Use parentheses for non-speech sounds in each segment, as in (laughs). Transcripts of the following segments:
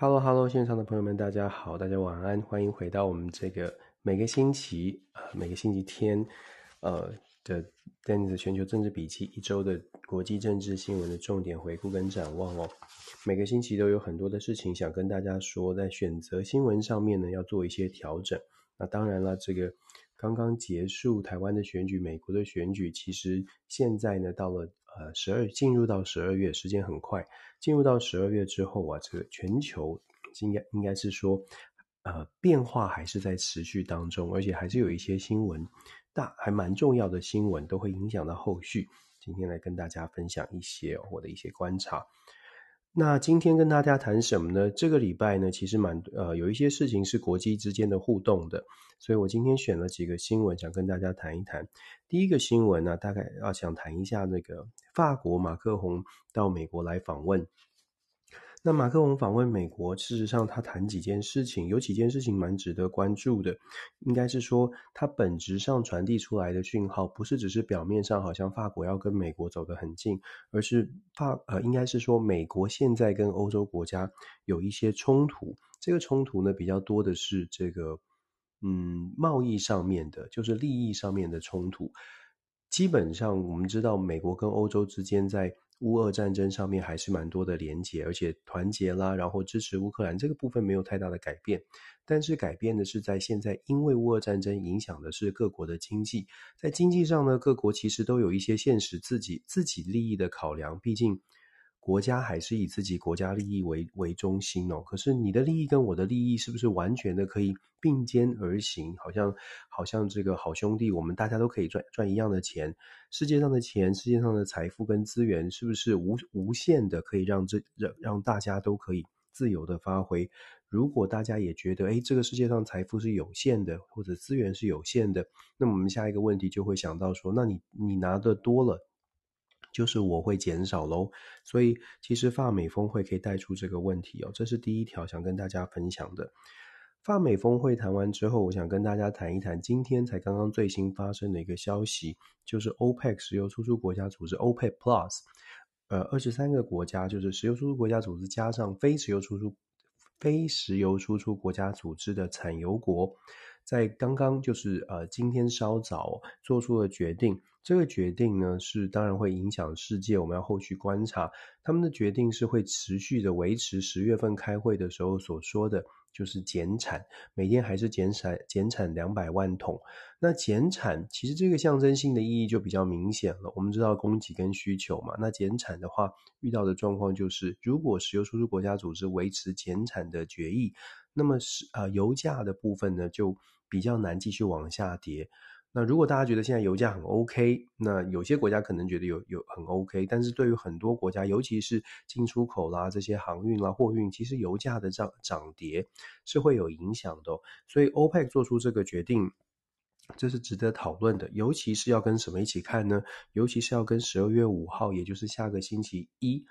Hello，Hello，hello, 线上的朋友们，大家好，大家晚安，欢迎回到我们这个每个星期呃每个星期天呃的 Dennis 全球政治笔记一周的国际政治新闻的重点回顾跟展望哦。每个星期都有很多的事情想跟大家说，在选择新闻上面呢要做一些调整。那当然了，这个刚刚结束台湾的选举，美国的选举，其实现在呢到了。呃，十二进入到十二月，时间很快。进入到十二月之后啊，这个全球应该应该是说，呃，变化还是在持续当中，而且还是有一些新闻，大还蛮重要的新闻都会影响到后续。今天来跟大家分享一些我的一些观察。那今天跟大家谈什么呢？这个礼拜呢，其实蛮呃有一些事情是国际之间的互动的，所以我今天选了几个新闻，想跟大家谈一谈。第一个新闻呢，大概要想谈一下那个法国马克宏到美国来访问。那马克宏访问美国，事实上他谈几件事情，有几件事情蛮值得关注的。应该是说，他本质上传递出来的讯号，不是只是表面上好像法国要跟美国走得很近，而是法呃，应该是说美国现在跟欧洲国家有一些冲突。这个冲突呢，比较多的是这个嗯贸易上面的，就是利益上面的冲突。基本上我们知道，美国跟欧洲之间在乌俄战争上面还是蛮多的连结，而且团结啦，然后支持乌克兰这个部分没有太大的改变。但是改变的是在现在，因为乌俄战争影响的是各国的经济，在经济上呢，各国其实都有一些现实自己自己利益的考量，毕竟。国家还是以自己国家利益为为中心哦，可是你的利益跟我的利益是不是完全的可以并肩而行？好像好像这个好兄弟，我们大家都可以赚赚一样的钱。世界上的钱，世界上的财富跟资源，是不是无无限的可以让这让让大家都可以自由的发挥？如果大家也觉得，诶，这个世界上财富是有限的，或者资源是有限的，那么我们下一个问题就会想到说，那你你拿的多了。就是我会减少喽，所以其实发美峰会可以带出这个问题哦，这是第一条想跟大家分享的。发美峰会谈完之后，我想跟大家谈一谈今天才刚刚最新发生的一个消息，就是 OPEC 石油输出国家组织 OPEC Plus，呃，二十三个国家就是石油输出国家组织加上非石油输出非石油输出国家组织的产油国，在刚刚就是呃今天稍早做出了决定。这个决定呢，是当然会影响世界，我们要后续观察。他们的决定是会持续的维持十月份开会的时候所说的，就是减产，每天还是减产减产两百万桶。那减产其实这个象征性的意义就比较明显了。我们知道供给跟需求嘛，那减产的话遇到的状况就是，如果石油输出国家组织维持减产的决议，那么是呃油价的部分呢就比较难继续往下跌。那如果大家觉得现在油价很 OK，那有些国家可能觉得有有很 OK，但是对于很多国家，尤其是进出口啦、这些航运啦、货运，其实油价的涨涨跌是会有影响的。所以 OPEC 做出这个决定，这是值得讨论的。尤其是要跟什么一起看呢？尤其是要跟十二月五号，也就是下个星期一。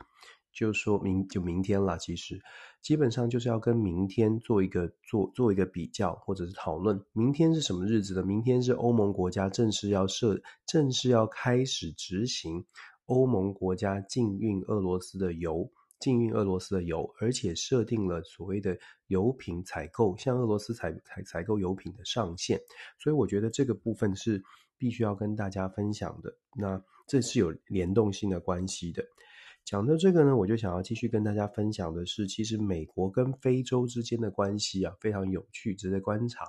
就说明就明天了，其实基本上就是要跟明天做一个做做一个比较，或者是讨论。明天是什么日子呢？明天是欧盟国家正式要设，正式要开始执行欧盟国家禁运俄罗斯的油，禁运俄罗斯的油，而且设定了所谓的油品采购，向俄罗斯采采采购油品的上限。所以我觉得这个部分是必须要跟大家分享的。那这是有联动性的关系的。讲到这个呢，我就想要继续跟大家分享的是，其实美国跟非洲之间的关系啊，非常有趣，值得观察。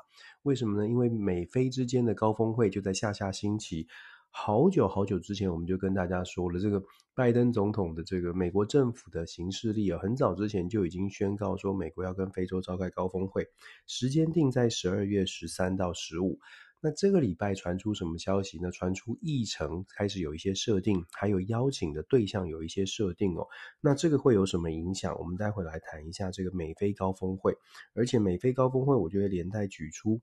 为什么呢？因为美非之间的高峰会就在下下星期，好久好久之前，我们就跟大家说了，这个拜登总统的这个美国政府的行事历啊，很早之前就已经宣告说，美国要跟非洲召开高峰会，时间定在十二月十三到十五。那这个礼拜传出什么消息呢？传出议程开始有一些设定，还有邀请的对象有一些设定哦。那这个会有什么影响？我们待会来谈一下这个美非高峰会，而且美非高峰会，我觉得连带举出。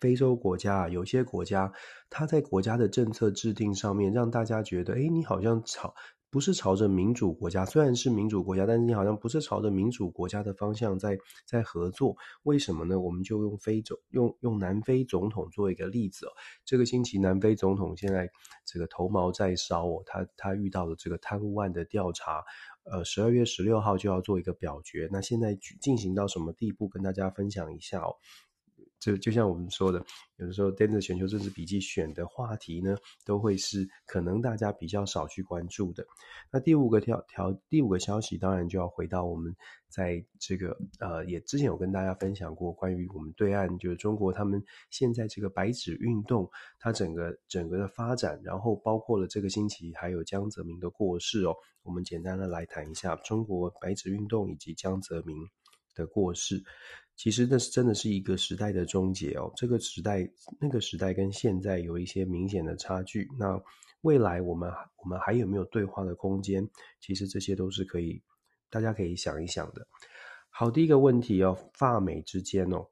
非洲国家啊，有些国家，它在国家的政策制定上面，让大家觉得，诶，你好像朝不是朝着民主国家，虽然是民主国家，但是你好像不是朝着民主国家的方向在在合作。为什么呢？我们就用非洲，用用南非总统做一个例子哦。这个星期，南非总统现在这个头毛在烧哦，他他遇到了这个贪污案的调查，呃，十二月十六号就要做一个表决。那现在进行到什么地步？跟大家分享一下哦。就就像我们说的，有的时候 Dennis 全球政治笔记选的话题呢，都会是可能大家比较少去关注的。那第五个条条第五个消息，当然就要回到我们在这个呃，也之前有跟大家分享过关于我们对岸，就是中国他们现在这个白纸运动，它整个整个的发展，然后包括了这个星期还有江泽民的过世哦，我们简单的来谈一下中国白纸运动以及江泽民的过世。其实那是真的是一个时代的终结哦，这个时代那个时代跟现在有一些明显的差距。那未来我们我们还有没有对话的空间？其实这些都是可以大家可以想一想的。好，第一个问题哦，法美之间哦，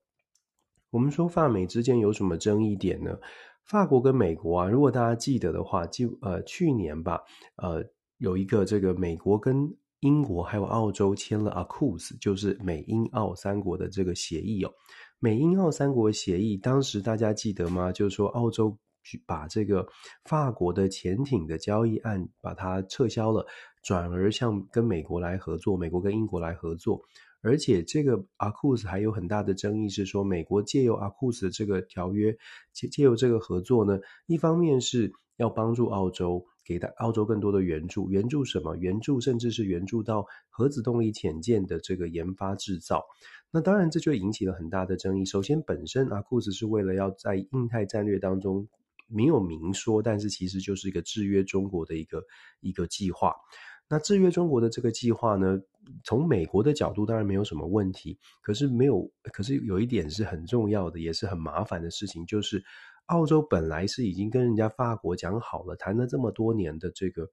我们说法美之间有什么争议点呢？法国跟美国啊，如果大家记得的话，就呃去年吧，呃有一个这个美国跟英国还有澳洲签了 AUKUS，就是美英澳三国的这个协议哦。美英澳三国协议，当时大家记得吗？就是说澳洲把这个法国的潜艇的交易案把它撤销了，转而向跟美国来合作，美国跟英国来合作。而且这个 AUKUS 还有很大的争议是说，美国借由 AUKUS 的这个条约，借借由这个合作呢，一方面是要帮助澳洲。给到澳洲更多的援助，援助什么？援助甚至是援助到核子动力潜舰的这个研发制造。那当然，这就引起了很大的争议。首先，本身阿库斯是为了要在印太战略当中没有明说，但是其实就是一个制约中国的一个一个计划。那制约中国的这个计划呢，从美国的角度当然没有什么问题，可是没有，可是有一点是很重要的，也是很麻烦的事情，就是。澳洲本来是已经跟人家法国讲好了，谈了这么多年的这个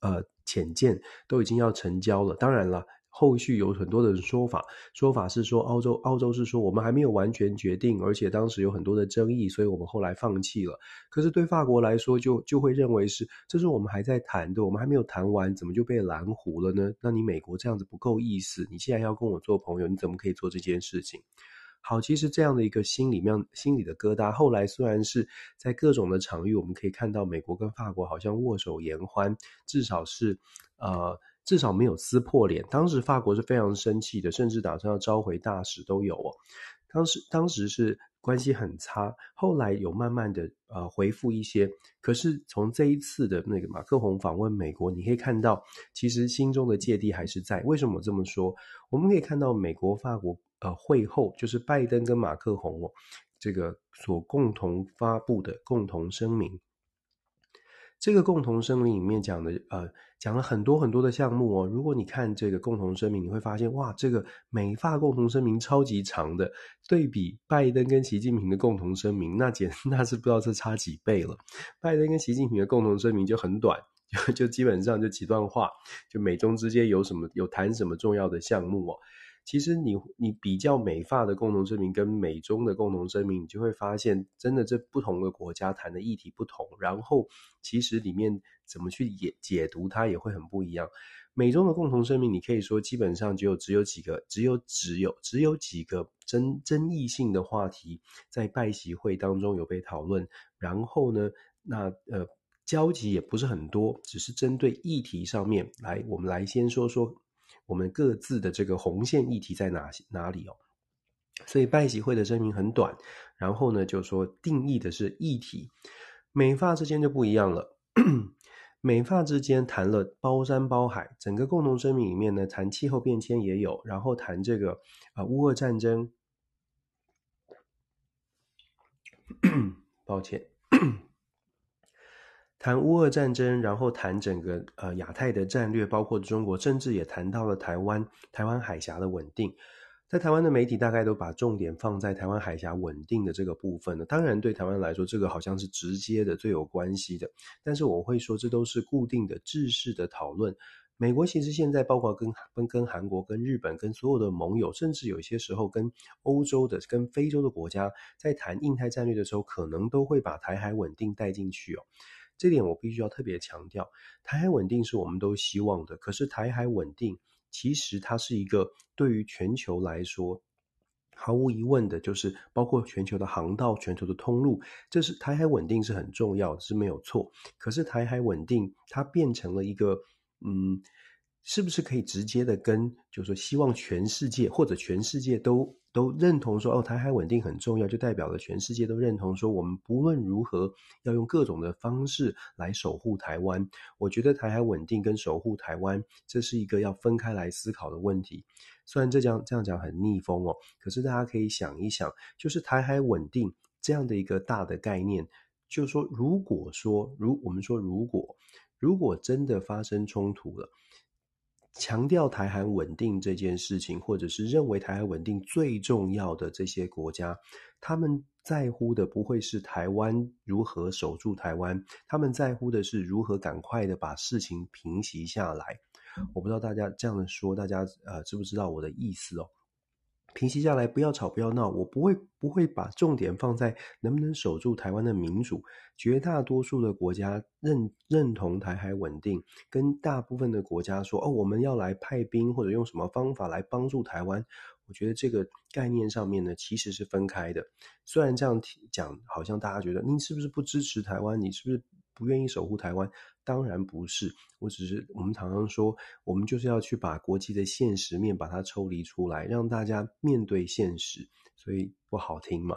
呃浅见都已经要成交了。当然了，后续有很多的说法，说法是说澳洲澳洲是说我们还没有完全决定，而且当时有很多的争议，所以我们后来放弃了。可是对法国来说就，就就会认为是这是我们还在谈的，我们还没有谈完，怎么就被拦糊了呢？那你美国这样子不够意思，你既然要跟我做朋友，你怎么可以做这件事情？好，其实这样的一个心里面心里的疙瘩，后来虽然是在各种的场域，我们可以看到美国跟法国好像握手言欢，至少是呃至少没有撕破脸。当时法国是非常生气的，甚至打算要召回大使都有哦。当时当时是关系很差，后来有慢慢的呃回复一些。可是从这一次的那个马克宏访问美国，你可以看到，其实心中的芥蒂还是在。为什么这么说？我们可以看到美国法国。呃，会后就是拜登跟马克宏哦，这个所共同发布的共同声明。这个共同声明里面讲的，呃，讲了很多很多的项目哦。如果你看这个共同声明，你会发现，哇，这个美发共同声明超级长的，对比拜登跟习近平的共同声明，那简 (laughs) 那是不知道是差几倍了。拜登跟习近平的共同声明就很短，(laughs) 就就基本上就几段话，就美中之间有什么有谈什么重要的项目哦。其实你你比较美法的共同声明跟美中的共同声明，你就会发现，真的这不同的国家谈的议题不同，然后其实里面怎么去解解读它也会很不一样。美中的共同声明，你可以说基本上只有只有几个，只有只有只有几个争争议性的话题在拜习会当中有被讨论，然后呢，那呃交集也不是很多，只是针对议题上面来，我们来先说说。我们各自的这个红线议题在哪哪里哦？所以拜习会的声明很短，然后呢，就说定义的是议题。美发之间就不一样了，美发之间谈了包山包海，整个共同声明里面呢，谈气候变迁也有，然后谈这个啊乌俄战争。(coughs) 抱歉。谈乌俄战争，然后谈整个呃亚太的战略，包括中国，甚至也谈到了台湾台湾海峡的稳定。在台湾的媒体大概都把重点放在台湾海峡稳定的这个部分了。当然，对台湾来说，这个好像是直接的、最有关系的。但是我会说，这都是固定的、制式的讨论。美国其实现在包括跟跟跟韩国、跟日本、跟所有的盟友，甚至有些时候跟欧洲的、跟非洲的国家，在谈印太战略的时候，可能都会把台海稳定带进去哦。这点我必须要特别强调，台海稳定是我们都希望的。可是台海稳定其实它是一个对于全球来说毫无疑问的，就是包括全球的航道、全球的通路，这是台海稳定是很重要，是没有错。可是台海稳定它变成了一个，嗯，是不是可以直接的跟，就是说希望全世界或者全世界都。都认同说哦，台海稳定很重要，就代表了全世界都认同说，我们不论如何要用各种的方式来守护台湾。我觉得台海稳定跟守护台湾，这是一个要分开来思考的问题。虽然这样这样讲很逆风哦，可是大家可以想一想，就是台海稳定这样的一个大的概念，就是说，如果说如我们说，如果如果真的发生冲突了。强调台海稳定这件事情，或者是认为台海稳定最重要的这些国家，他们在乎的不会是台湾如何守住台湾，他们在乎的是如何赶快的把事情平息下来。我不知道大家这样的说，大家呃知不知道我的意思哦？平息下来，不要吵，不要闹。我不会不会把重点放在能不能守住台湾的民主。绝大多数的国家认认同台海稳定，跟大部分的国家说哦，我们要来派兵或者用什么方法来帮助台湾。我觉得这个概念上面呢，其实是分开的。虽然这样讲，好像大家觉得你是不是不支持台湾？你是不是不愿意守护台湾？当然不是，我只是我们常常说，我们就是要去把国际的现实面把它抽离出来，让大家面对现实，所以不好听嘛。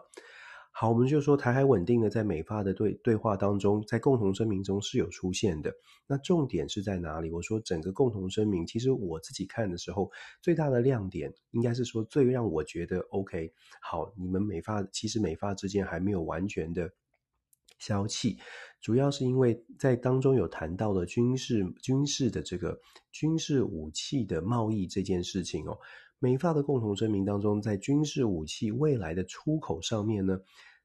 好，我们就说台海稳定的在美发的对对话当中，在共同声明中是有出现的。那重点是在哪里？我说整个共同声明，其实我自己看的时候，最大的亮点应该是说，最让我觉得 OK，好，你们美发其实美发之间还没有完全的。消气，主要是因为在当中有谈到了军事军事的这个军事武器的贸易这件事情哦。美法的共同声明当中，在军事武器未来的出口上面呢，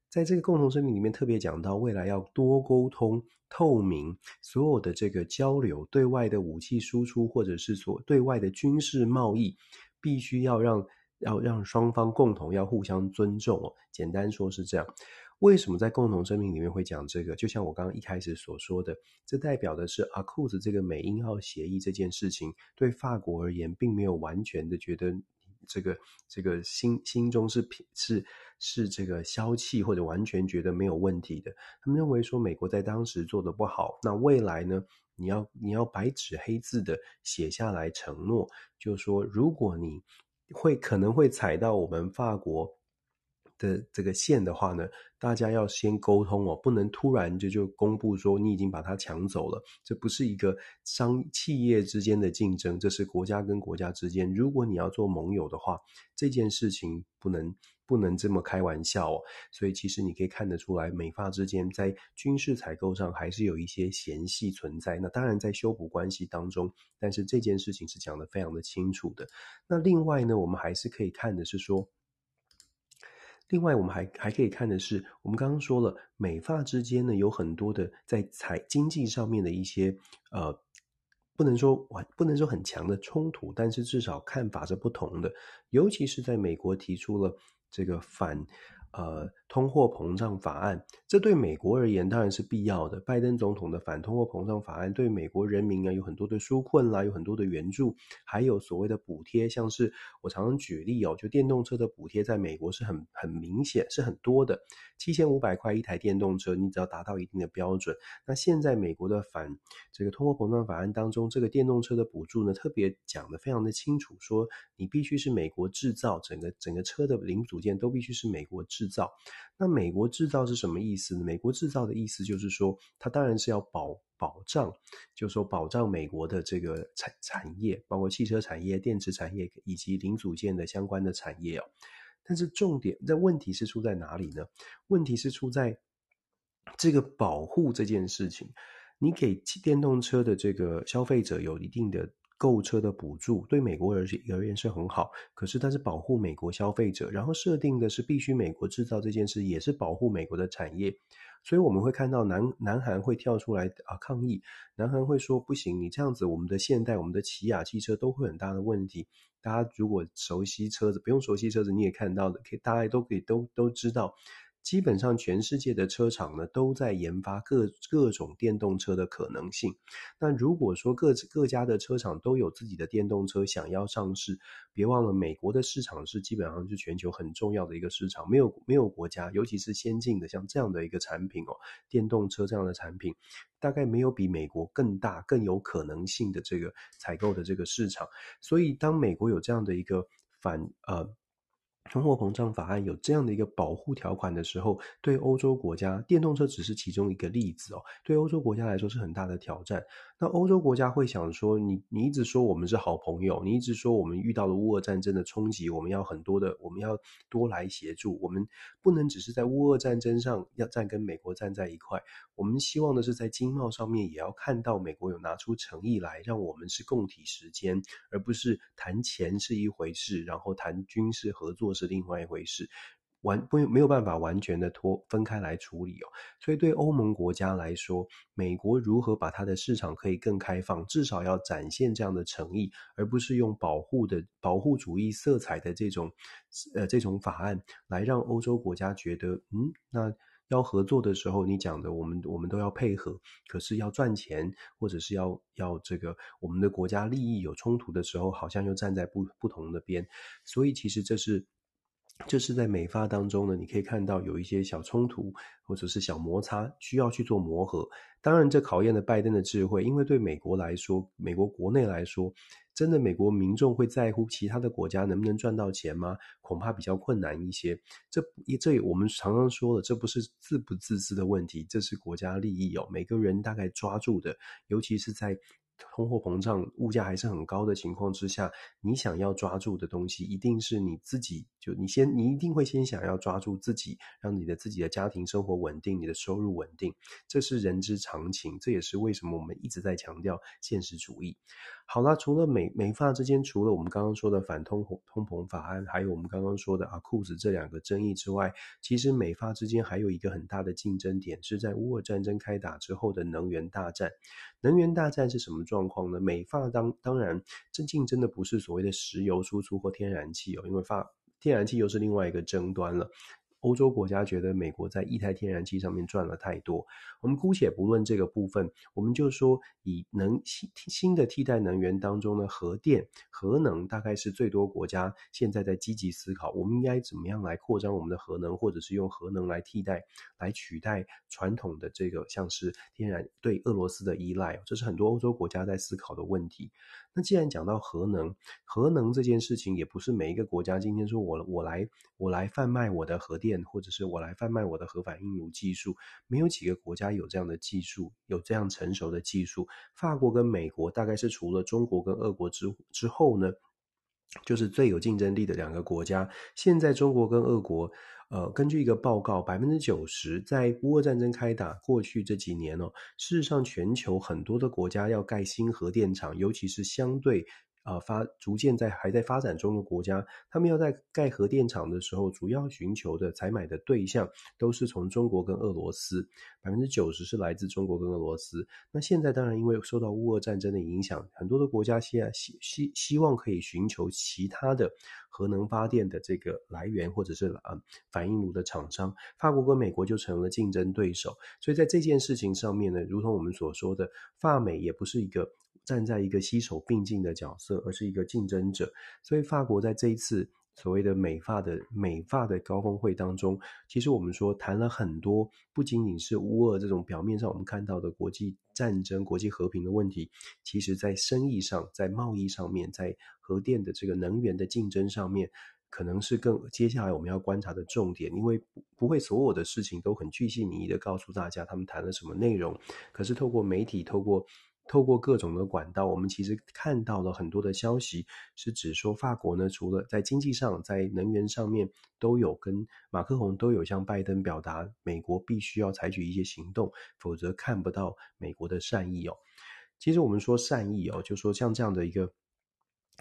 在这个共同声明里面特别讲到，未来要多沟通、透明，所有的这个交流，对外的武器输出或者是所对外的军事贸易，必须要让要让双方共同要互相尊重哦。简单说是这样。为什么在共同声明里面会讲这个？就像我刚刚一开始所说的，这代表的是 AUKUS 这个美英澳协议这件事情，对法国而言，并没有完全的觉得这个这个心心中是是是这个消气，或者完全觉得没有问题的。他们认为说，美国在当时做得不好，那未来呢？你要你要白纸黑字的写下来承诺，就说，如果你会可能会踩到我们法国。的这个线的话呢，大家要先沟通哦，不能突然就就公布说你已经把它抢走了。这不是一个商企业之间的竞争，这是国家跟国家之间。如果你要做盟友的话，这件事情不能不能这么开玩笑哦。所以其实你可以看得出来，美法之间在军事采购上还是有一些嫌隙存在。那当然在修补关系当中，但是这件事情是讲得非常的清楚的。那另外呢，我们还是可以看的是说。另外，我们还还可以看的是，我们刚刚说了，美发之间呢有很多的在财经济上面的一些呃，不能说完，不能说很强的冲突，但是至少看法是不同的，尤其是在美国提出了这个反。呃，通货膨胀法案，这对美国而言当然是必要的。拜登总统的反通货膨胀法案对美国人民啊有很多的纾困啦，有很多的援助，还有所谓的补贴，像是我常常举例哦，就电动车的补贴，在美国是很很明显，是很多的，七千五百块一台电动车，你只要达到一定的标准。那现在美国的反这个通货膨胀法案当中，这个电动车的补助呢，特别讲得非常的清楚，说你必须是美国制造，整个整个车的零组件都必须是美国制。造，那美国制造是什么意思呢？美国制造的意思就是说，它当然是要保保障，就是说保障美国的这个产产业，包括汽车产业、电池产业以及零组件的相关的产业哦。但是重点，那问题是出在哪里呢？问题是出在这个保护这件事情。你给电动车的这个消费者有一定的购车的补助，对美国而而言是很好。可是它是保护美国消费者，然后设定的是必须美国制造这件事，也是保护美国的产业。所以我们会看到南南韩会跳出来啊抗议，南韩会说不行，你这样子，我们的现代、我们的起亚汽车都会很大的问题。大家如果熟悉车子，不用熟悉车子，你也看到的，可以大家都可以都都知道。基本上，全世界的车厂呢都在研发各各种电动车的可能性。那如果说各各家的车厂都有自己的电动车想要上市，别忘了美国的市场是基本上是全球很重要的一个市场。没有没有国家，尤其是先进的像这样的一个产品哦，电动车这样的产品，大概没有比美国更大更有可能性的这个采购的这个市场。所以，当美国有这样的一个反呃。通货膨胀法案有这样的一个保护条款的时候，对欧洲国家，电动车只是其中一个例子哦。对欧洲国家来说是很大的挑战。那欧洲国家会想说，你你一直说我们是好朋友，你一直说我们遇到了乌俄战争的冲击，我们要很多的，我们要多来协助，我们不能只是在乌俄战争上要站跟美国站在一块。我们希望的是在经贸上面也要看到美国有拿出诚意来，让我们是共体时间，而不是谈钱是一回事，然后谈军事合作是另外一回事，完不没有办法完全的脱分开来处理哦。所以对欧盟国家来说，美国如何把它的市场可以更开放，至少要展现这样的诚意，而不是用保护的保护主义色彩的这种呃这种法案来让欧洲国家觉得嗯那。要合作的时候，你讲的我们我们都要配合，可是要赚钱或者是要要这个我们的国家利益有冲突的时候，好像又站在不不同的边，所以其实这是这是在美发当中呢，你可以看到有一些小冲突或者是小摩擦，需要去做磨合。当然，这考验了拜登的智慧，因为对美国来说，美国国内来说。真的，美国民众会在乎其他的国家能不能赚到钱吗？恐怕比较困难一些。这这我们常常说了，这不是自不自私的问题，这是国家利益哦。每个人大概抓住的，尤其是在。通货膨胀、物价还是很高的情况之下，你想要抓住的东西，一定是你自己就你先，你一定会先想要抓住自己，让你的自己的家庭生活稳定，你的收入稳定，这是人之常情。这也是为什么我们一直在强调现实主义。好啦，除了美美发之间，除了我们刚刚说的反通通膨法案，还有我们刚刚说的啊裤子这两个争议之外，其实美发之间还有一个很大的竞争点，是在乌俄战争开打之后的能源大战。能源大战是什么状况呢？美发当当然，这竞争的不是所谓的石油输出或天然气哦，因为发天然气又是另外一个争端了。欧洲国家觉得美国在液态天然气上面赚了太多，我们姑且不论这个部分，我们就说以能新新的替代能源当中呢，核电、核能大概是最多国家现在在积极思考，我们应该怎么样来扩张我们的核能，或者是用核能来替代、来取代传统的这个像是天然对俄罗斯的依赖，这是很多欧洲国家在思考的问题。那既然讲到核能，核能这件事情也不是每一个国家今天说我我来我来贩卖我的核电，或者是我来贩卖我的核反应炉技术，没有几个国家有这样的技术，有这样成熟的技术。法国跟美国大概是除了中国跟俄国之之后呢，就是最有竞争力的两个国家。现在中国跟俄国。呃，根据一个报告，百分之九十在乌俄战争开打过去这几年哦，事实上全球很多的国家要盖新核电厂，尤其是相对。啊，发逐渐在还在发展中的国家，他们要在盖核电厂的时候，主要寻求的采买的对象都是从中国跟俄罗斯，百分之九十是来自中国跟俄罗斯。那现在当然因为受到乌俄战争的影响，很多的国家现在希希希望可以寻求其他的核能发电的这个来源，或者是啊反应炉的厂商。法国跟美国就成了竞争对手。所以在这件事情上面呢，如同我们所说的，法美也不是一个。站在一个携手并进的角色，而是一个竞争者。所以，法国在这一次所谓的美法的美法的高峰会当中，其实我们说谈了很多，不仅仅是乌俄这种表面上我们看到的国际战争、国际和平的问题，其实在生意上、在贸易上面、在核电的这个能源的竞争上面，可能是更接下来我们要观察的重点。因为不会所有的事情都很巨细靡遗的告诉大家他们谈了什么内容，可是透过媒体，透过透过各种的管道，我们其实看到了很多的消息，是指说法国呢，除了在经济上，在能源上面都有跟马克宏都有向拜登表达，美国必须要采取一些行动，否则看不到美国的善意哦。其实我们说善意哦，就说像这样的一个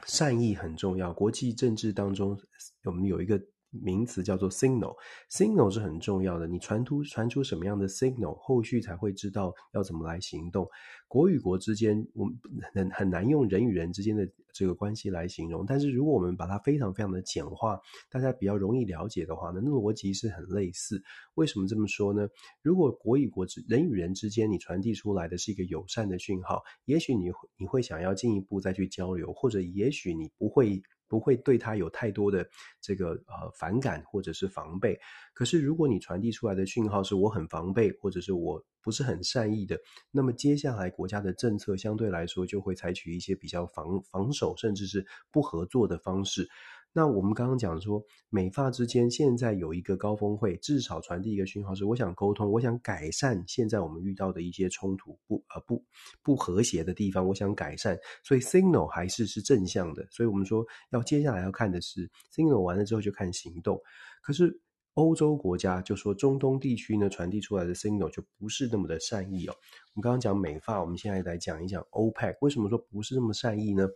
善意很重要，国际政治当中我们有一个。名词叫做 signal，signal 是很重要的。你传出传出什么样的 signal，后续才会知道要怎么来行动。国与国之间，我们很很难用人与人之间的这个关系来形容。但是如果我们把它非常非常的简化，大家比较容易了解的话呢，那逻辑是很类似。为什么这么说呢？如果国与国之人与人之间，你传递出来的是一个友善的讯号，也许你你会想要进一步再去交流，或者也许你不会。不会对他有太多的这个呃反感或者是防备。可是如果你传递出来的讯号是我很防备，或者是我不是很善意的，那么接下来国家的政策相对来说就会采取一些比较防防守，甚至是不合作的方式。那我们刚刚讲说，美发之间现在有一个高峰会，至少传递一个讯号是，我想沟通，我想改善现在我们遇到的一些冲突不呃不不和谐的地方，我想改善，所以 signal 还是是正向的，所以我们说要接下来要看的是 signal 完了之后就看行动。可是欧洲国家就说中东地区呢，传递出来的 signal 就不是那么的善意哦。我们刚刚讲美发，我们现在来讲一讲 OPEC，为什么说不是那么善意呢？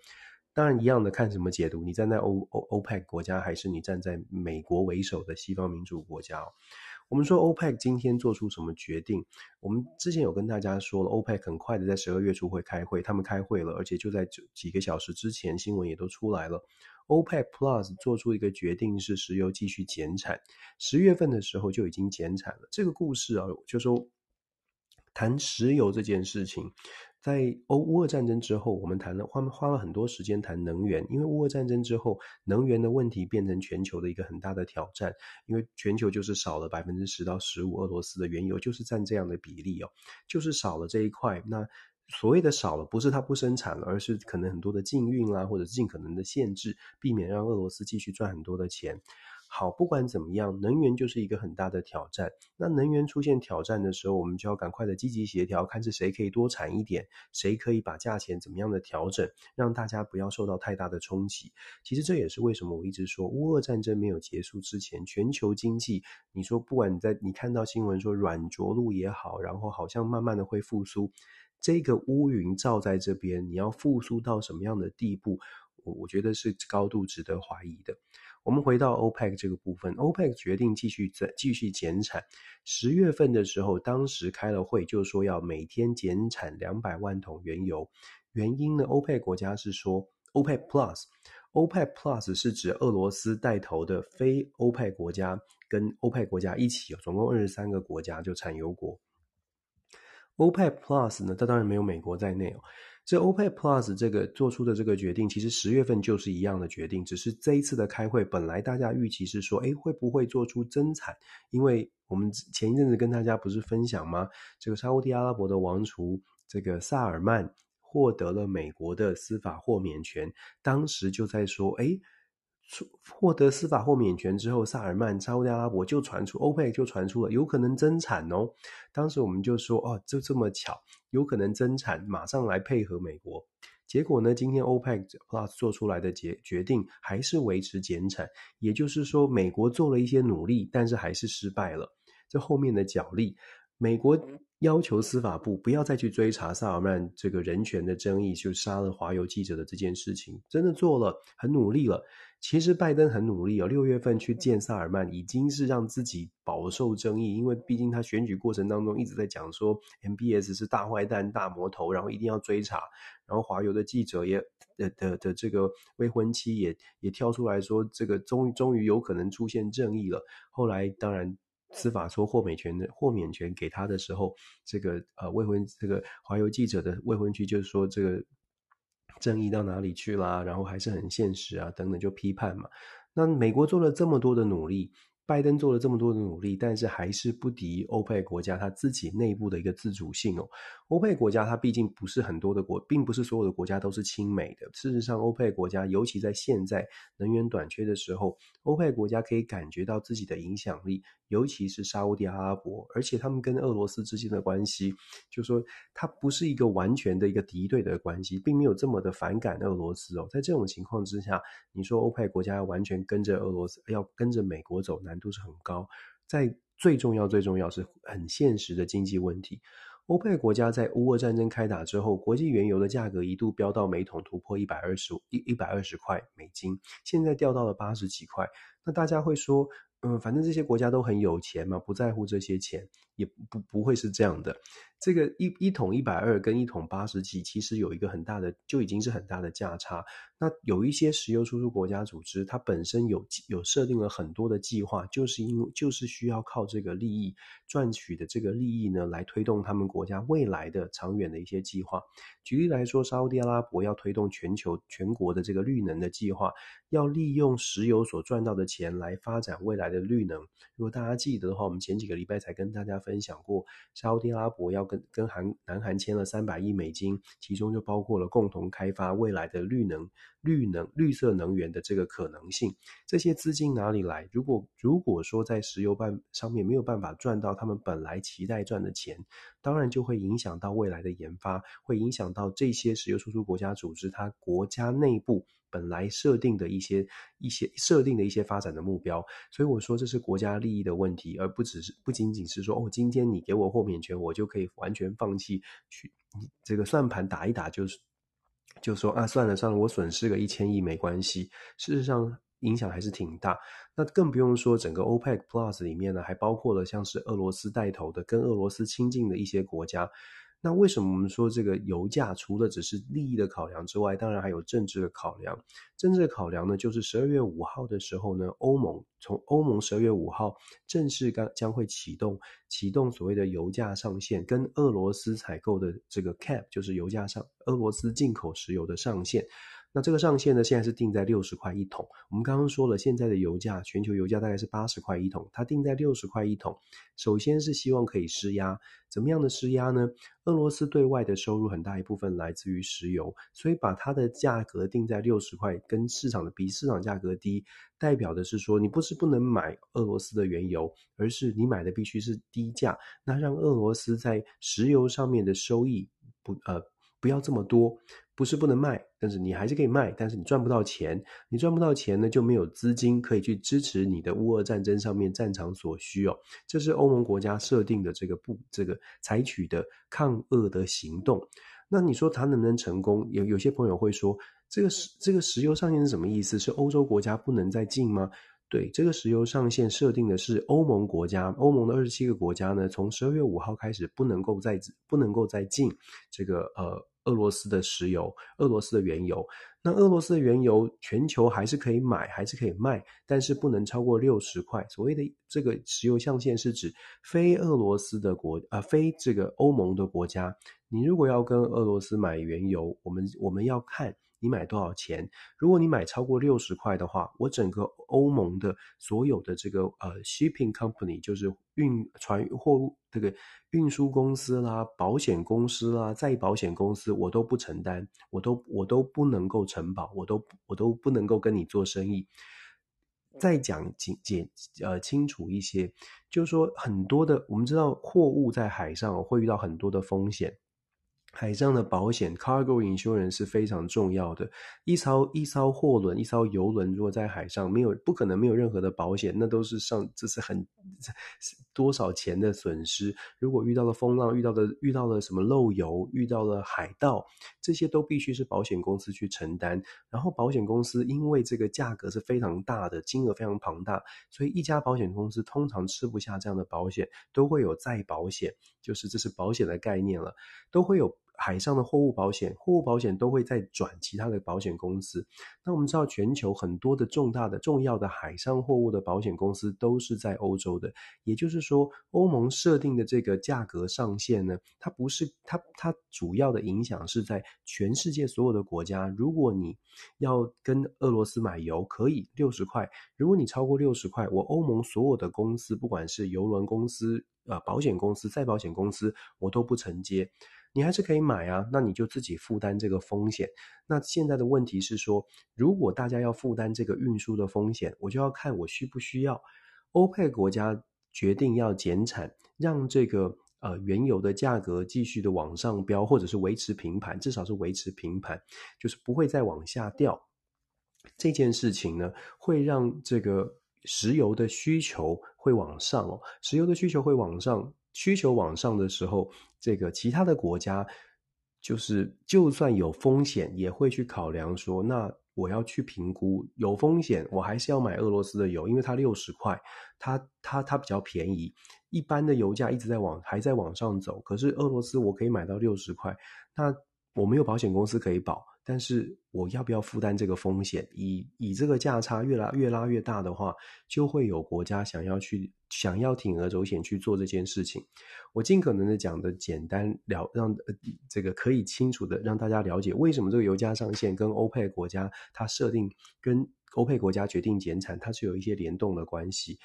当然，一样的看什么解读。你站在欧欧欧佩克国家，还是你站在美国为首的西方民主国家？我们说欧佩克今天做出什么决定？我们之前有跟大家说了，欧佩克很快的在十二月初会开会，他们开会了，而且就在几个小时之前，新闻也都出来了。欧佩克 Plus 做出一个决定，是石油继续减产，十月份的时候就已经减产了。这个故事啊，就说谈石油这件事情。在欧乌俄战争之后，我们谈了花花了很多时间谈能源，因为乌俄战争之后，能源的问题变成全球的一个很大的挑战，因为全球就是少了百分之十到十五，俄罗斯的原油就是占这样的比例哦，就是少了这一块。那所谓的少了，不是它不生产了，而是可能很多的禁运啦，或者尽可能的限制，避免让俄罗斯继续赚很多的钱。好，不管怎么样，能源就是一个很大的挑战。那能源出现挑战的时候，我们就要赶快的积极协调，看是谁可以多产一点，谁可以把价钱怎么样的调整，让大家不要受到太大的冲击。其实这也是为什么我一直说，乌俄战争没有结束之前，全球经济，你说不管你在你看到新闻说软着陆也好，然后好像慢慢的会复苏，这个乌云罩在这边，你要复苏到什么样的地步，我我觉得是高度值得怀疑的。我们回到 OPEC 这个部分，OPEC 决定继续在继续减产。十月份的时候，当时开了会，就说要每天减产两百万桶原油。原因呢，OPEC 国家是说 OPEC Plus，OPEC Plus 是指俄罗斯带头的非 OPEC 国家跟 OPEC 国家一起，总共二十三个国家就产油国。OPEC Plus 呢，它当然没有美国在内哦。这 OPEC Plus 这个做出的这个决定，其实十月份就是一样的决定，只是这一次的开会，本来大家预期是说，哎，会不会做出增产？因为我们前一阵子跟大家不是分享吗？这个沙乌地阿拉伯的王储这个萨尔曼获得了美国的司法豁免权，当时就在说，哎。获得司法豁免权之后，萨尔曼、沙乌地阿拉伯就传出，OPEC 就传出了有可能增产哦。当时我们就说，哦，就这么巧，有可能增产，马上来配合美国。结果呢，今天 OPEC Plus 做出来的决决定还是维持减产，也就是说，美国做了一些努力，但是还是失败了。这后面的角力。美国要求司法部不要再去追查萨尔曼这个人权的争议，就杀了华邮记者的这件事情，真的做了，很努力了。其实拜登很努力哦，六月份去见萨尔曼，已经是让自己饱受争议，因为毕竟他选举过程当中一直在讲说 MBS 是大坏蛋、大魔头，然后一定要追查。然后华邮的记者也的的的这个未婚妻也也跳出来说，这个终于终于有可能出现正义了。后来当然。司法说豁免权的豁免权给他的时候，这个呃未婚这个华邮记者的未婚妻就是说，这个正义到哪里去啦？然后还是很现实啊，等等就批判嘛。那美国做了这么多的努力，拜登做了这么多的努力，但是还是不敌欧佩国家他自己内部的一个自主性哦。欧佩国家它毕竟不是很多的国，并不是所有的国家都是亲美的。事实上，欧佩国家尤其在现在能源短缺的时候，欧佩国家可以感觉到自己的影响力，尤其是沙乌地阿拉伯，而且他们跟俄罗斯之间的关系，就说它不是一个完全的一个敌对的关系，并没有这么的反感俄罗斯哦。在这种情况之下，你说欧派国家要完全跟着俄罗斯，要跟着美国走，难度是很高。在最重要、最重要是很现实的经济问题。欧佩克国家在乌俄战争开打之后，国际原油的价格一度飙到每桶突破一百二十一一百二十块美金，现在掉到了八十几块。那大家会说，嗯，反正这些国家都很有钱嘛，不在乎这些钱，也不不会是这样的。这个一一桶一百二跟一桶八十几，其实有一个很大的，就已经是很大的价差。那有一些石油输出国家组织，它本身有有设定了很多的计划，就是因为就是需要靠这个利益赚取的这个利益呢，来推动他们国家未来的长远的一些计划。举例来说，沙乌地阿拉伯要推动全球全国的这个绿能的计划，要利用石油所赚到的钱来发展未来的绿能。如果大家记得的话，我们前几个礼拜才跟大家分分享过，沙乌地阿拉伯要跟跟韩南韩签了三百亿美金，其中就包括了共同开发未来的绿能。绿能、绿色能源的这个可能性，这些资金哪里来？如果如果说在石油办上面没有办法赚到他们本来期待赚的钱，当然就会影响到未来的研发，会影响到这些石油输出国家组织它国家内部本来设定的一些一些设定的一些发展的目标。所以我说这是国家利益的问题，而不只是不仅仅是说哦，今天你给我豁免权，我就可以完全放弃去这个算盘打一打就是。就说啊，算了算了，我损失个一千亿没关系。事实上，影响还是挺大。那更不用说整个 OPEC Plus 里面呢，还包括了像是俄罗斯带头的、跟俄罗斯亲近的一些国家。那为什么我们说这个油价除了只是利益的考量之外，当然还有政治的考量？政治的考量呢，就是十二月五号的时候呢，欧盟从欧盟十二月五号正式刚将会启动启动所谓的油价上限，跟俄罗斯采购的这个 cap，就是油价上俄罗斯进口石油的上限。那这个上限呢，现在是定在六十块一桶。我们刚刚说了，现在的油价，全球油价大概是八十块一桶，它定在六十块一桶。首先是希望可以施压，怎么样的施压呢？俄罗斯对外的收入很大一部分来自于石油，所以把它的价格定在六十块，跟市场的比市场价格低，代表的是说，你不是不能买俄罗斯的原油，而是你买的必须是低价，那让俄罗斯在石油上面的收益不呃不要这么多。不是不能卖，但是你还是可以卖，但是你赚不到钱，你赚不到钱呢，就没有资金可以去支持你的乌俄战争上面战场所需哦。这是欧盟国家设定的这个不这个采取的抗俄的行动。那你说它能不能成功？有有些朋友会说，这个石这个石油上限是什么意思？是欧洲国家不能再进吗？对，这个石油上限设定的是欧盟国家，欧盟的二十七个国家呢，从十二月五号开始不能够再不能够再进这个呃。俄罗斯的石油，俄罗斯的原油，那俄罗斯的原油全球还是可以买，还是可以卖，但是不能超过六十块。所谓的这个石油象限是指非俄罗斯的国，呃，非这个欧盟的国家，你如果要跟俄罗斯买原油，我们我们要看。你买多少钱？如果你买超过六十块的话，我整个欧盟的所有的这个呃 shipping company，就是运船货物这个运输公司啦、保险公司啦、再保险公司，我都不承担，我都我都不能够承保，我都我都不能够跟你做生意。再讲简简呃清楚一些，就是说很多的我们知道货物在海上会遇到很多的风险。海上的保险 （cargo 引修人是非常重要的。一艘一艘货轮、一艘游轮，如果在海上没有，不可能没有任何的保险，那都是上这是很 (laughs) 多少钱的损失。如果遇到了风浪，遇到的遇到了什么漏油，遇到了海盗，这些都必须是保险公司去承担。然后保险公司因为这个价格是非常大的，金额非常庞大，所以一家保险公司通常吃不下这样的保险，都会有再保险，就是这是保险的概念了，都会有。海上的货物保险，货物保险都会再转其他的保险公司。那我们知道，全球很多的重大的、重要的海上货物的保险公司都是在欧洲的。也就是说，欧盟设定的这个价格上限呢，它不是它它主要的影响是在全世界所有的国家。如果你要跟俄罗斯买油，可以六十块。如果你超过六十块，我欧盟所有的公司，不管是邮轮公司、呃保险公司、再保险公司，我都不承接。你还是可以买啊，那你就自己负担这个风险。那现在的问题是说，如果大家要负担这个运输的风险，我就要看我需不需要。欧佩国家决定要减产，让这个呃原油的价格继续的往上飙，或者是维持平盘，至少是维持平盘，就是不会再往下掉。这件事情呢，会让这个石油的需求会往上哦，石油的需求会往上。需求往上的时候，这个其他的国家就是就算有风险，也会去考量说，那我要去评估有风险，我还是要买俄罗斯的油，因为它六十块，它它它比较便宜。一般的油价一直在往还在往上走，可是俄罗斯我可以买到六十块，那我没有保险公司可以保。但是我要不要负担这个风险？以以这个价差越拉越拉越大的话，就会有国家想要去想要铤而走险去做这件事情。我尽可能的讲的简单了，让呃这个可以清楚的让大家了解为什么这个油价上限跟欧佩国家它设定跟欧佩国家决定减产，它是有一些联动的关系。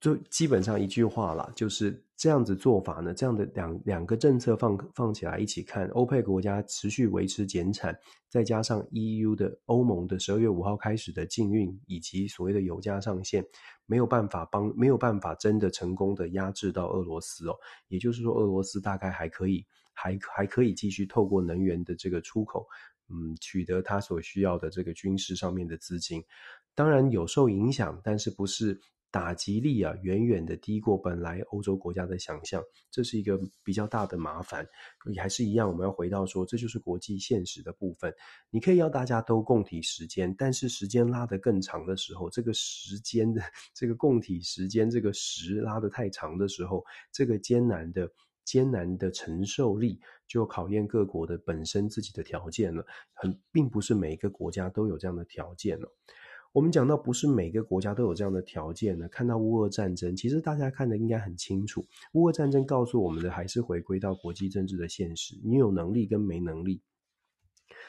就基本上一句话啦，就是这样子做法呢。这样的两两个政策放放起来一起看，欧佩克国家持续维持减产，再加上 EU 的欧盟的十二月五号开始的禁运，以及所谓的油价上限，没有办法帮，没有办法真的成功的压制到俄罗斯哦。也就是说，俄罗斯大概还可以，还还可以继续透过能源的这个出口，嗯，取得他所需要的这个军事上面的资金。当然有受影响，但是不是。打击力啊，远远的低过本来欧洲国家的想象，这是一个比较大的麻烦。也还是一样，我们要回到说，这就是国际现实的部分。你可以要大家都共体时间，但是时间拉得更长的时候，这个时间的这个共体时间，这个时拉得太长的时候，这个艰难的艰难的承受力，就考验各国的本身自己的条件了。很，并不是每一个国家都有这样的条件了。我们讲到，不是每个国家都有这样的条件的。看到乌俄战争，其实大家看的应该很清楚。乌俄战争告诉我们的，还是回归到国际政治的现实。你有能力跟没能力，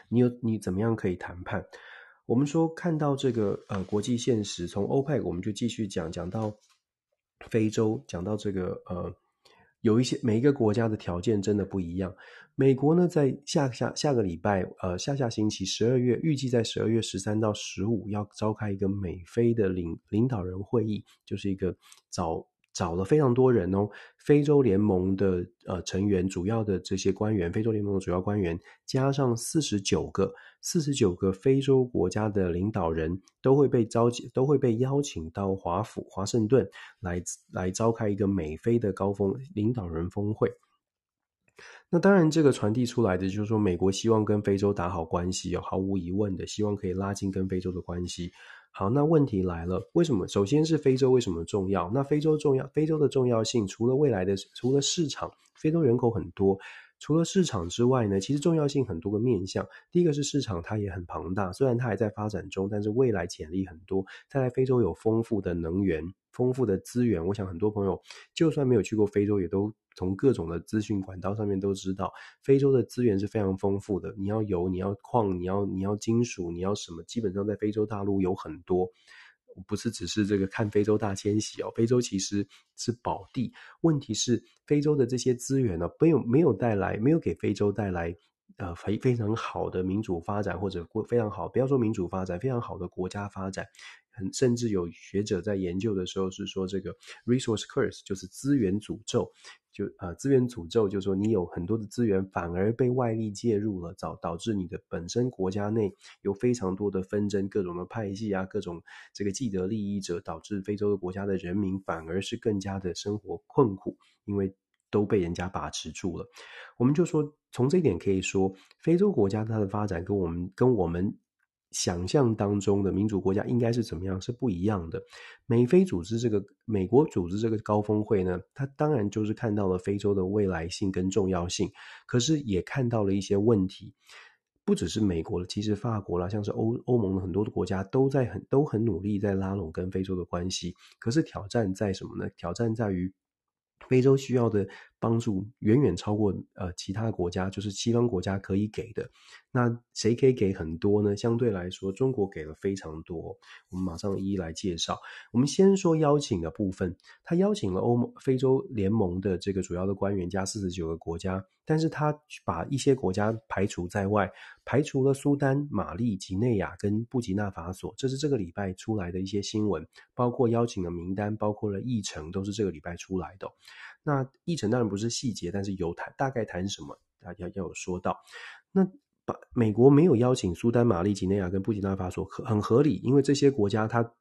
你有你怎么样可以谈判？我们说看到这个呃国际现实，从欧佩克我们就继续讲，讲到非洲，讲到这个呃。有一些每一个国家的条件真的不一样。美国呢，在下下下个礼拜，呃，下下星期十二月，预计在十二月十三到十五要召开一个美菲的领领导人会议，就是一个早。找了非常多人哦，非洲联盟的呃成员，主要的这些官员，非洲联盟的主要官员，加上四十九个四十九个非洲国家的领导人，都会被召集，都会被邀请到华府华盛顿来来召开一个美非的高峰领导人峰会。那当然，这个传递出来的就是说，美国希望跟非洲打好关系，有毫无疑问的，希望可以拉近跟非洲的关系。好，那问题来了，为什么？首先是非洲为什么重要？那非洲重要，非洲的重要性除了未来的，除了市场，非洲人口很多，除了市场之外呢，其实重要性很多个面向。第一个是市场，它也很庞大，虽然它还在发展中，但是未来潜力很多。再来，非洲有丰富的能源。丰富的资源，我想很多朋友就算没有去过非洲，也都从各种的资讯管道上面都知道，非洲的资源是非常丰富的。你要油，你要矿，你要你要金属，你要什么，基本上在非洲大陆有很多，不是只是这个看非洲大迁徙哦。非洲其实是宝地，问题是非洲的这些资源呢，没有没有带来，没有给非洲带来呃非非常好的民主发展，或者非常好，不要说民主发展，非常好的国家发展。很甚至有学者在研究的时候是说，这个 resource curse 就是资源诅咒，就啊资源诅咒就是说你有很多的资源反而被外力介入了，导导致你的本身国家内有非常多的纷争，各种的派系啊，各种这个既得利益者，导致非洲的国家的人民反而是更加的生活困苦，因为都被人家把持住了。我们就说从这一点可以说，非洲国家它的发展跟我们跟我们。想象当中的民主国家应该是怎么样是不一样的。美非组织这个美国组织这个高峰会呢，它当然就是看到了非洲的未来性跟重要性，可是也看到了一些问题。不只是美国了，其实法国啦，像是欧欧盟的很多的国家都在很都很努力在拉拢跟非洲的关系。可是挑战在什么呢？挑战在于非洲需要的帮助远远超过呃其他国家，就是西方国家可以给的。那谁可以给很多呢？相对来说，中国给了非常多。我们马上一一来介绍。我们先说邀请的部分，他邀请了欧盟、非洲联盟的这个主要的官员加四十九个国家，但是他把一些国家排除在外，排除了苏丹、马利、几内亚跟布吉纳法索。这是这个礼拜出来的一些新闻，包括邀请的名单，包括了议程，都是这个礼拜出来的。那议程当然不是细节，但是有谈，大概谈什么，大家要有说到。那把。美国没有邀请苏丹、马利、几内亚跟布基纳法索，很合理，因为这些国家它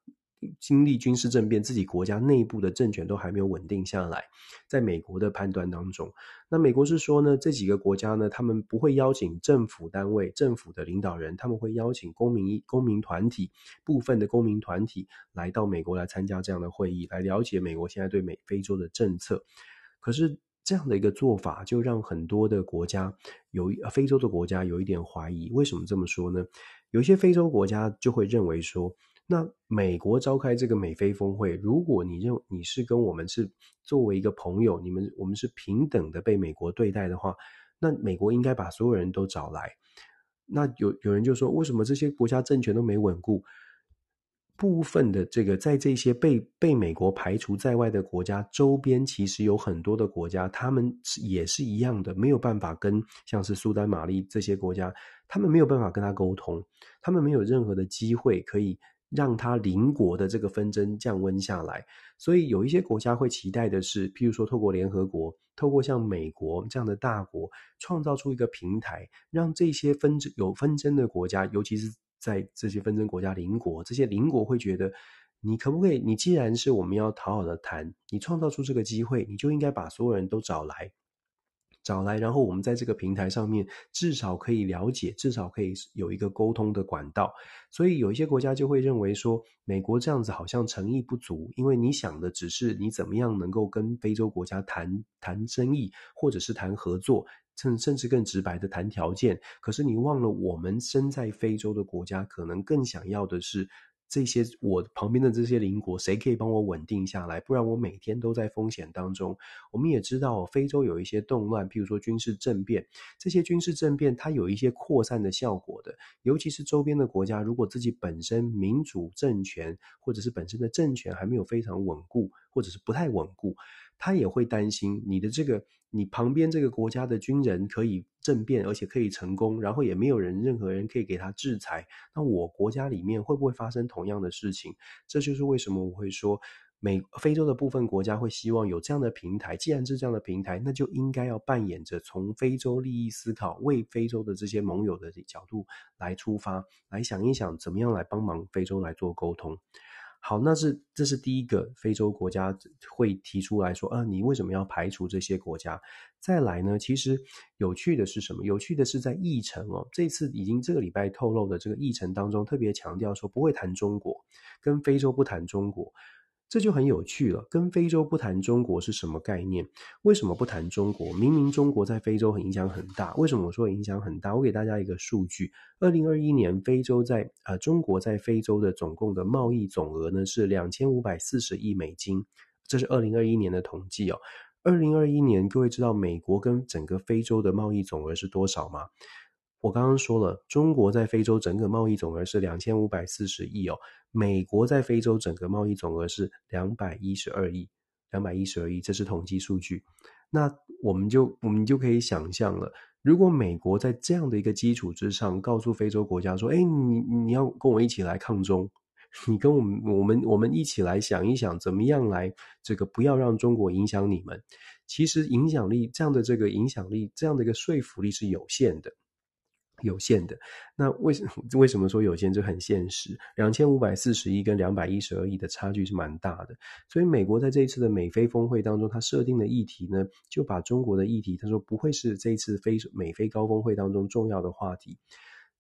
经历军事政变，自己国家内部的政权都还没有稳定下来。在美国的判断当中，那美国是说呢，这几个国家呢，他们不会邀请政府单位、政府的领导人，他们会邀请公民、公民团体部分的公民团体来到美国来参加这样的会议，来了解美国现在对美非洲的政策。可是。这样的一个做法，就让很多的国家有非洲的国家有一点怀疑。为什么这么说呢？有一些非洲国家就会认为说，那美国召开这个美菲峰会，如果你认你是跟我们是作为一个朋友，你们我们是平等的被美国对待的话，那美国应该把所有人都找来。那有有人就说，为什么这些国家政权都没稳固？部分的这个，在这些被被美国排除在外的国家周边，其实有很多的国家，他们也是一样的，没有办法跟像是苏丹、马利这些国家，他们没有办法跟他沟通，他们没有任何的机会可以让他邻国的这个纷争降温下来。所以有一些国家会期待的是，譬如说透过联合国，透过像美国这样的大国，创造出一个平台，让这些纷争有纷争的国家，尤其是。在这些纷争国家邻国，这些邻国会觉得，你可不可以？你既然是我们要讨好的谈，你创造出这个机会，你就应该把所有人都找来，找来，然后我们在这个平台上面至少可以了解，至少可以有一个沟通的管道。所以有一些国家就会认为说，美国这样子好像诚意不足，因为你想的只是你怎么样能够跟非洲国家谈谈生意，或者是谈合作。甚甚至更直白的谈条件，可是你忘了，我们身在非洲的国家，可能更想要的是这些我旁边的这些邻国，谁可以帮我稳定下来？不然我每天都在风险当中。我们也知道，非洲有一些动乱，譬如说军事政变，这些军事政变它有一些扩散的效果的，尤其是周边的国家，如果自己本身民主政权或者是本身的政权还没有非常稳固，或者是不太稳固。他也会担心你的这个，你旁边这个国家的军人可以政变，而且可以成功，然后也没有人，任何人可以给他制裁。那我国家里面会不会发生同样的事情？这就是为什么我会说，美非洲的部分国家会希望有这样的平台。既然是这样的平台，那就应该要扮演着从非洲利益思考，为非洲的这些盟友的角度来出发，来想一想怎么样来帮忙非洲来做沟通。好，那是这是第一个非洲国家会提出来说，啊，你为什么要排除这些国家？再来呢，其实有趣的是什么？有趣的是在议程哦，这次已经这个礼拜透露的这个议程当中，特别强调说不会谈中国，跟非洲不谈中国。这就很有趣了，跟非洲不谈中国是什么概念？为什么不谈中国？明明中国在非洲很影响很大，为什么我说影响很大？我给大家一个数据：二零二一年非洲在呃中国在非洲的总共的贸易总额呢是两千五百四十亿美金，这是二零二一年的统计哦。二零二一年，各位知道美国跟整个非洲的贸易总额是多少吗？我刚刚说了，中国在非洲整个贸易总额是两千五百四十亿哦，美国在非洲整个贸易总额是两百一十二亿，两百一十二亿，这是统计数据。那我们就我们就可以想象了，如果美国在这样的一个基础之上，告诉非洲国家说：“哎，你你要跟我一起来抗中，你跟我们我们我们一起来想一想，怎么样来这个不要让中国影响你们。”其实影响力这样的这个影响力，这样的一个说服力是有限的。有限的，那为什么为什么说有限？就很现实，两千五百四十亿跟两百一十二亿的差距是蛮大的。所以美国在这一次的美菲峰会当中，他设定的议题呢，就把中国的议题，他说不会是这一次非美非高峰会当中重要的话题。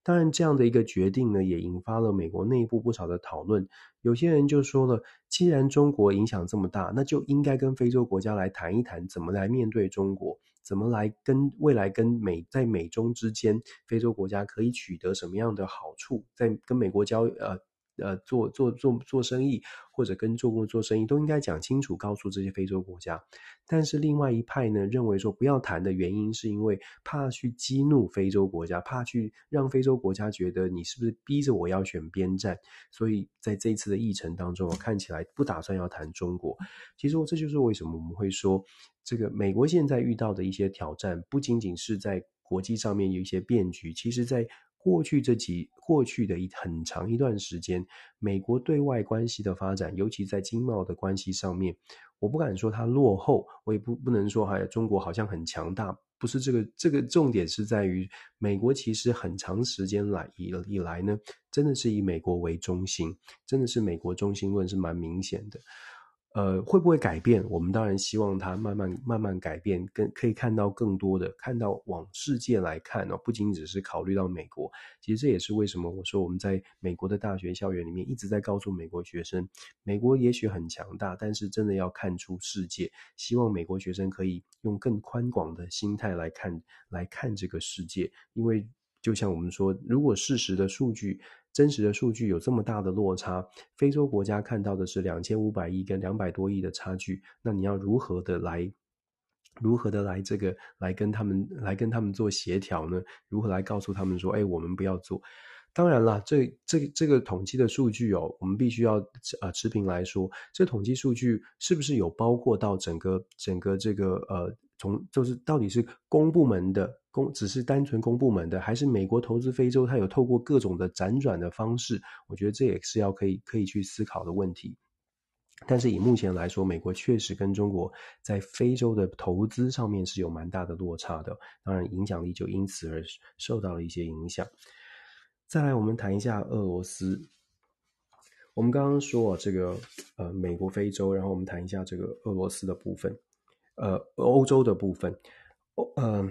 当然，这样的一个决定呢，也引发了美国内部不少的讨论。有些人就说了，既然中国影响这么大，那就应该跟非洲国家来谈一谈，怎么来面对中国，怎么来跟未来跟美在美中之间，非洲国家可以取得什么样的好处，在跟美国交呃。呃，做做做做生意，或者跟中国做生意，都应该讲清楚，告诉这些非洲国家。但是另外一派呢，认为说不要谈的原因，是因为怕去激怒非洲国家，怕去让非洲国家觉得你是不是逼着我要选边站。所以在这次的议程当中，看起来不打算要谈中国。其实这就是为什么我们会说，这个美国现在遇到的一些挑战，不仅仅是在国际上面有一些变局，其实在。过去这几过去的一很长一段时间，美国对外关系的发展，尤其在经贸的关系上面，我不敢说它落后，我也不不能说还中国好像很强大，不是这个这个重点是在于美国其实很长时间来以以来呢，真的是以美国为中心，真的是美国中心论是蛮明显的。呃，会不会改变？我们当然希望它慢慢慢慢改变，更可以看到更多的，看到往世界来看哦，不仅仅只是考虑到美国。其实这也是为什么我说我们在美国的大学校园里面一直在告诉美国学生，美国也许很强大，但是真的要看出世界。希望美国学生可以用更宽广的心态来看，来看这个世界，因为就像我们说，如果事实的数据。真实的数据有这么大的落差，非洲国家看到的是两千五百亿跟两百多亿的差距，那你要如何的来，如何的来这个来跟他们来跟他们做协调呢？如何来告诉他们说，哎，我们不要做？当然了，这这这个统计的数据哦，我们必须要呃持平来说，这统计数据是不是有包括到整个整个这个呃？从就是到底是公部门的公，只是单纯公部门的，还是美国投资非洲，它有透过各种的辗转的方式？我觉得这也是要可以可以去思考的问题。但是以目前来说，美国确实跟中国在非洲的投资上面是有蛮大的落差的，当然影响力就因此而受到了一些影响。再来，我们谈一下俄罗斯。我们刚刚说这个呃美国非洲，然后我们谈一下这个俄罗斯的部分。呃，欧洲的部分，欧呃，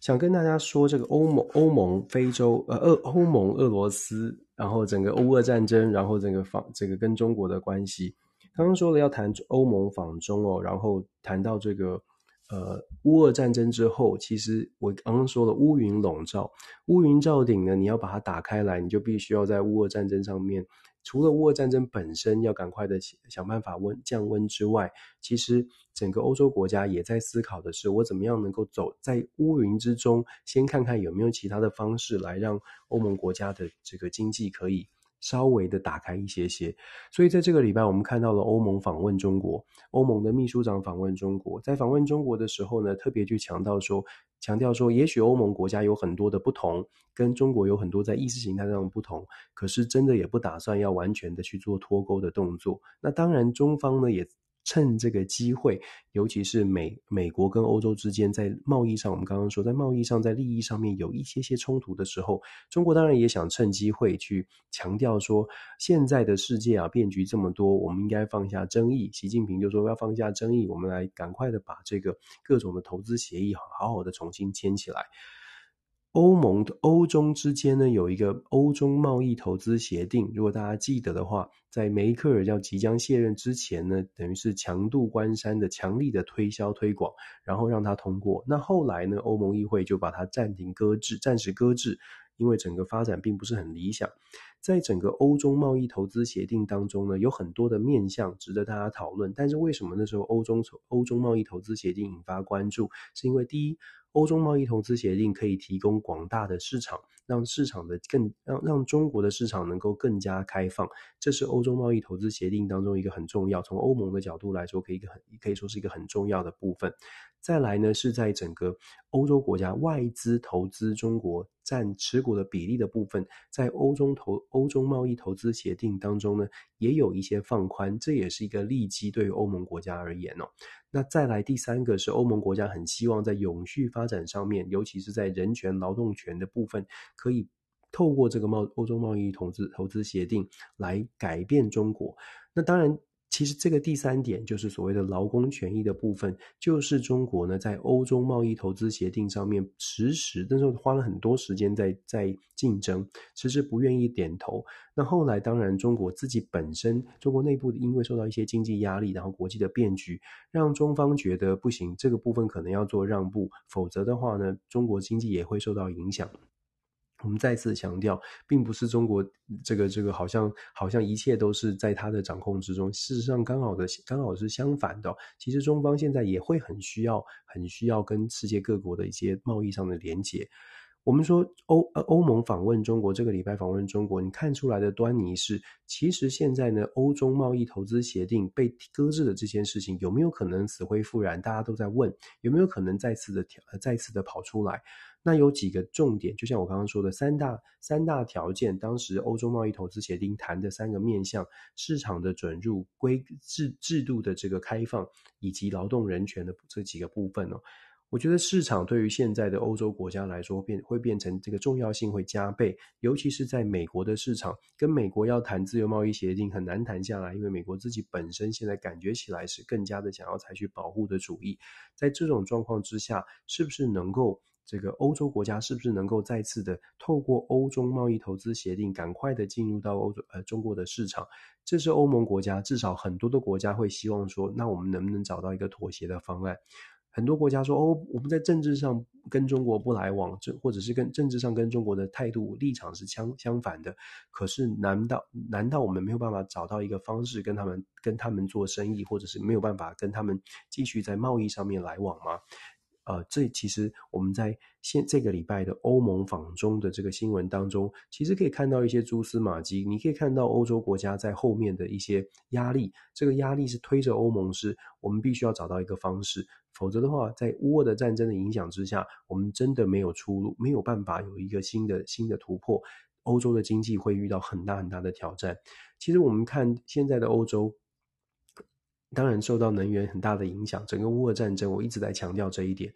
想跟大家说这个欧盟、欧盟、非洲，呃，俄欧盟、俄罗斯，然后整个欧俄战争，然后这个访这个跟中国的关系。刚刚说了要谈欧盟访中哦，然后谈到这个呃乌俄战争之后，其实我刚刚说了乌云笼罩，乌云罩顶呢，你要把它打开来，你就必须要在乌俄战争上面。除了乌俄战争本身要赶快的想办法温降温之外，其实整个欧洲国家也在思考的是，我怎么样能够走在乌云之中，先看看有没有其他的方式来让欧盟国家的这个经济可以稍微的打开一些些。所以在这个礼拜，我们看到了欧盟访问中国，欧盟的秘书长访问中国，在访问中国的时候呢，特别去强调说。强调说，也许欧盟国家有很多的不同，跟中国有很多在意识形态上的不同，可是真的也不打算要完全的去做脱钩的动作。那当然，中方呢也。趁这个机会，尤其是美美国跟欧洲之间在贸易上，我们刚刚说在贸易上，在利益上面有一些些冲突的时候，中国当然也想趁机会去强调说，现在的世界啊变局这么多，我们应该放下争议。习近平就说要放下争议，我们来赶快的把这个各种的投资协议好好的重新签起来。欧盟的欧中之间呢，有一个欧中贸易投资协定，如果大家记得的话，在梅克尔要即将卸任之前呢，等于是强度关山的强力的推销推广，然后让它通过。那后来呢，欧盟议会就把它暂停搁置，暂时搁置，因为整个发展并不是很理想。在整个欧中贸易投资协定当中呢，有很多的面向值得大家讨论。但是为什么那时候欧中欧中贸易投资协定引发关注？是因为第一。欧中贸易投资协定可以提供广大的市场，让市场的更让让中国的市场能够更加开放，这是欧洲贸易投资协定当中一个很重要，从欧盟的角度来说，可以很可以说是一个很重要的部分。再来呢，是在整个欧洲国家外资投资中国占持股的比例的部分，在欧中投欧洲贸易投资协定当中呢，也有一些放宽，这也是一个利基对于欧盟国家而言哦。那再来第三个是欧盟国家很希望在永续发展上面，尤其是在人权、劳动权的部分，可以透过这个贸欧洲贸易投资投资协定来改变中国。那当然，其实这个第三点就是所谓的劳工权益的部分，就是中国呢在欧洲贸易投资协定上面迟迟，那时候花了很多时间在在竞争，迟迟不愿意点头。那后来当然中国自己本身，中国内部因为受到一些经济压力，然后国际的变局，让中方觉得不行，这个部分可能要做让步，否则的话呢，中国经济也会受到影响。我们再次强调，并不是中国这个这个好像好像一切都是在他的掌控之中。事实上，刚好的刚好是相反的。其实中方现在也会很需要很需要跟世界各国的一些贸易上的连接。我们说欧呃欧盟访问中国，这个礼拜访问中国，你看出来的端倪是，其实现在呢，欧中贸易投资协定被搁置的这件事情，有没有可能死灰复燃？大家都在问，有没有可能再次的调再次的跑出来？那有几个重点，就像我刚刚说的三大三大条件，当时欧洲贸易投资协定谈的三个面向：市场的准入、规制制度的这个开放，以及劳动人权的这几个部分哦。我觉得市场对于现在的欧洲国家来说，变会变成这个重要性会加倍，尤其是在美国的市场，跟美国要谈自由贸易协定很难谈下来，因为美国自己本身现在感觉起来是更加的想要采取保护的主义。在这种状况之下，是不是能够？这个欧洲国家是不是能够再次的透过欧中贸易投资协定，赶快的进入到欧洲呃中国的市场？这是欧盟国家至少很多的国家会希望说，那我们能不能找到一个妥协的方案？很多国家说，哦，我们在政治上跟中国不来往，这或者是跟政治上跟中国的态度立场是相相反的。可是难道难道我们没有办法找到一个方式跟他们跟他们做生意，或者是没有办法跟他们继续在贸易上面来往吗？呃，这其实我们在现这个礼拜的欧盟访中的这个新闻当中，其实可以看到一些蛛丝马迹。你可以看到欧洲国家在后面的一些压力，这个压力是推着欧盟是，我们必须要找到一个方式，否则的话，在乌俄的战争的影响之下，我们真的没有出路，没有办法有一个新的新的突破，欧洲的经济会遇到很大很大的挑战。其实我们看现在的欧洲。当然受到能源很大的影响，整个乌俄战争，我一直在强调这一点。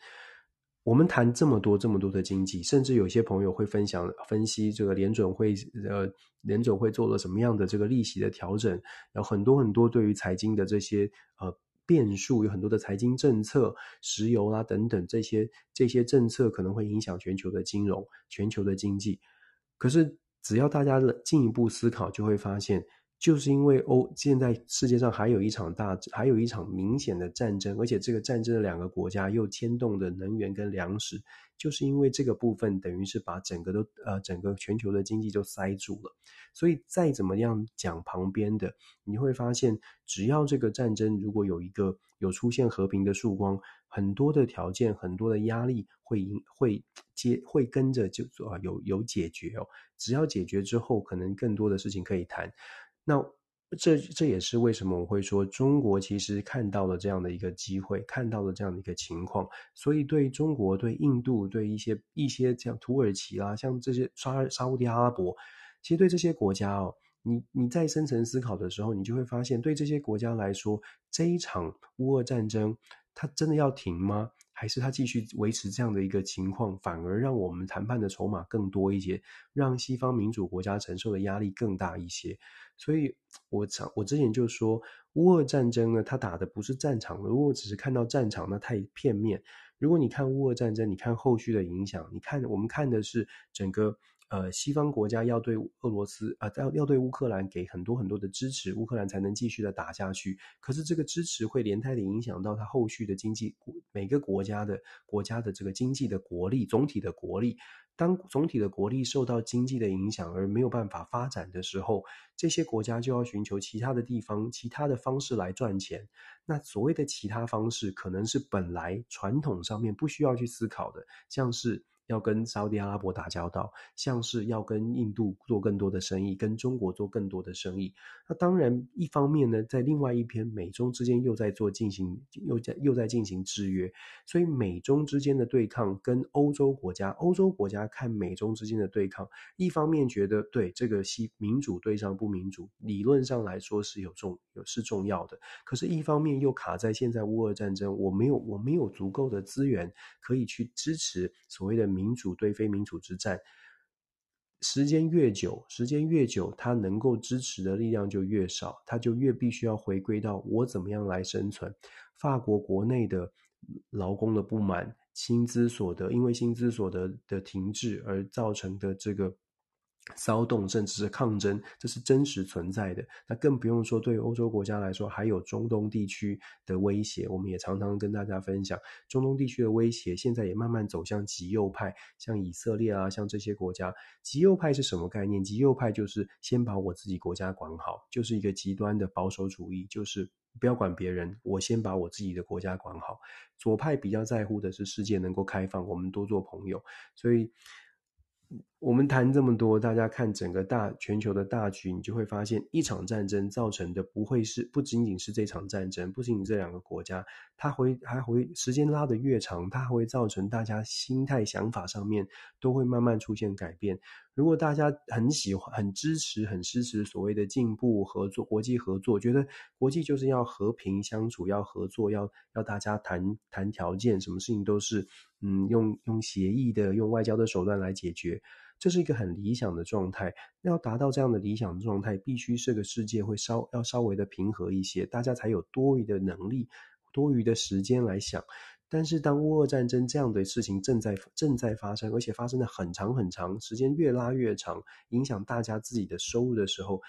我们谈这么多这么多的经济，甚至有些朋友会分享分析这个联准会，呃，联准会做了什么样的这个利息的调整，有很多很多对于财经的这些呃变数，有很多的财经政策，石油啦等等这些这些政策可能会影响全球的金融、全球的经济。可是只要大家进一步思考，就会发现。就是因为欧现在世界上还有一场大，还有一场明显的战争，而且这个战争的两个国家又牵动的能源跟粮食，就是因为这个部分等于是把整个都呃整个全球的经济就塞住了。所以再怎么样讲旁边的，你会发现，只要这个战争如果有一个有出现和平的曙光，很多的条件、很多的压力会会接会跟着就啊有有解决哦。只要解决之后，可能更多的事情可以谈。那这这也是为什么我会说，中国其实看到了这样的一个机会，看到了这样的一个情况，所以对中国、对印度、对一些一些像土耳其啦，像这些沙沙乌地阿拉伯，其实对这些国家哦，你你在深层思考的时候，你就会发现，对这些国家来说，这一场乌俄战争，它真的要停吗？还是他继续维持这样的一个情况，反而让我们谈判的筹码更多一些，让西方民主国家承受的压力更大一些？所以我常，我之前就说，乌俄战争呢，它打的不是战场，如果只是看到战场，那太片面。如果你看乌俄战争，你看后续的影响，你看我们看的是整个呃西方国家要对俄罗斯啊，要、要对乌克兰给很多很多的支持，乌克兰才能继续的打下去。可是这个支持会连带的影响到它后续的经济，每个国家的国家的这个经济的国力，总体的国力。当总体的国力受到经济的影响而没有办法发展的时候，这些国家就要寻求其他的地方、其他的方式来赚钱。那所谓的其他方式，可能是本来传统上面不需要去思考的，像是。要跟沙乌地阿拉伯打交道，像是要跟印度做更多的生意，跟中国做更多的生意。那当然，一方面呢，在另外一边，美中之间又在做进行，又在又在进行制约。所以，美中之间的对抗跟欧洲国家，欧洲国家看美中之间的对抗，一方面觉得对这个西民主对上不民主，理论上来说是有重有是重要的，可是，一方面又卡在现在乌俄战争，我没有我没有足够的资源可以去支持所谓的。民民主对非民主之战，时间越久，时间越久，他能够支持的力量就越少，他就越必须要回归到我怎么样来生存。法国国内的劳工的不满，薪资所得，因为薪资所得的停滞而造成的这个。骚动甚至是抗争，这是真实存在的。那更不用说对欧洲国家来说，还有中东地区的威胁。我们也常常跟大家分享，中东地区的威胁现在也慢慢走向极右派，像以色列啊，像这些国家。极右派是什么概念？极右派就是先把我自己国家管好，就是一个极端的保守主义，就是不要管别人，我先把我自己的国家管好。左派比较在乎的是世界能够开放，我们多做朋友。所以。我们谈这么多，大家看整个大全球的大局，你就会发现，一场战争造成的不会是不仅仅是这场战争，不仅仅这两个国家，它会还会时间拉得越长，它还会造成大家心态想法上面都会慢慢出现改变。如果大家很喜欢、很支持、很支持所谓的进步合作、国际合作，觉得国际就是要和平相处、要合作、要要大家谈谈条件，什么事情都是嗯用用协议的、用外交的手段来解决。这是一个很理想的状态。要达到这样的理想状态，必须这个世界会稍要稍微的平和一些，大家才有多余的能力、多余的时间来想。但是，当乌俄战争这样的事情正在正在发生，而且发生的很长很长时间，越拉越长，影响大家自己的收入的时候，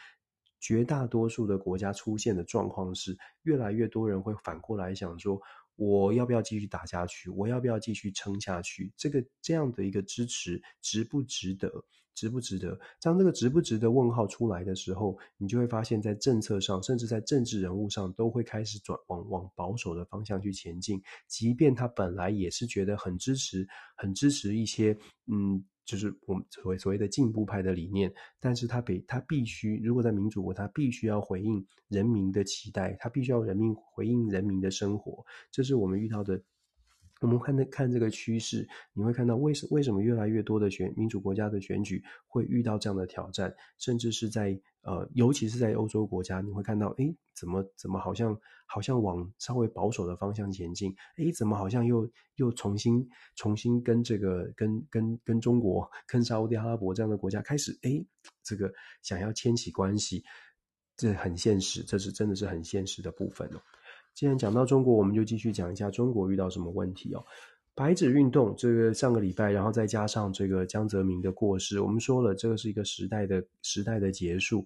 绝大多数的国家出现的状况是，越来越多人会反过来想说。我要不要继续打下去？我要不要继续撑下去？这个这样的一个支持值不值得？值不值得？当这个值不值得问号出来的时候，你就会发现，在政策上，甚至在政治人物上，都会开始转往往保守的方向去前进。即便他本来也是觉得很支持，很支持一些，嗯。就是我们所谓所谓的进步派的理念，但是他比他必须，如果在民主国，他必须要回应人民的期待，他必须要人民回应人民的生活，这是我们遇到的。我们看的看这个趋势，你会看到为什为什么越来越多的选民主国家的选举会遇到这样的挑战，甚至是在呃，尤其是在欧洲国家，你会看到，诶，怎么怎么好像好像往稍微保守的方向前进，诶，怎么好像又又重新重新跟这个跟跟跟中国、跟沙乌地阿拉伯这样的国家开始，诶，这个想要牵起关系，这很现实，这是真的是很现实的部分哦。既然讲到中国，我们就继续讲一下中国遇到什么问题哦。白纸运动这个上个礼拜，然后再加上这个江泽民的过世，我们说了，这个是一个时代的时代的结束。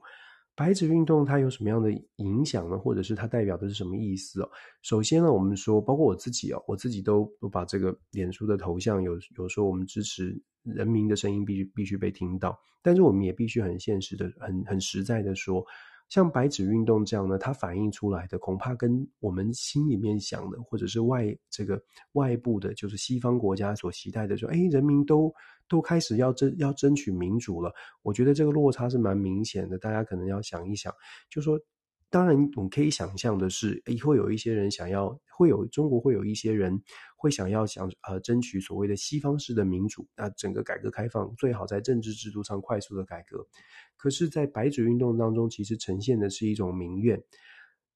白纸运动它有什么样的影响呢？或者是它代表的是什么意思哦？首先呢，我们说，包括我自己哦，我自己都都把这个脸书的头像有有说，我们支持人民的声音必须必须被听到，但是我们也必须很现实的、很很实在的说。像白纸运动这样呢，它反映出来的恐怕跟我们心里面想的，或者是外这个外部的，就是西方国家所期待的，说，哎，人民都都开始要争要争取民主了。我觉得这个落差是蛮明显的，大家可能要想一想，就说。当然，我们可以想象的是，诶，会有一些人想要，会有中国会有一些人会想要想呃争取所谓的西方式的民主，那整个改革开放最好在政治制度上快速的改革。可是，在白纸运动当中，其实呈现的是一种民怨。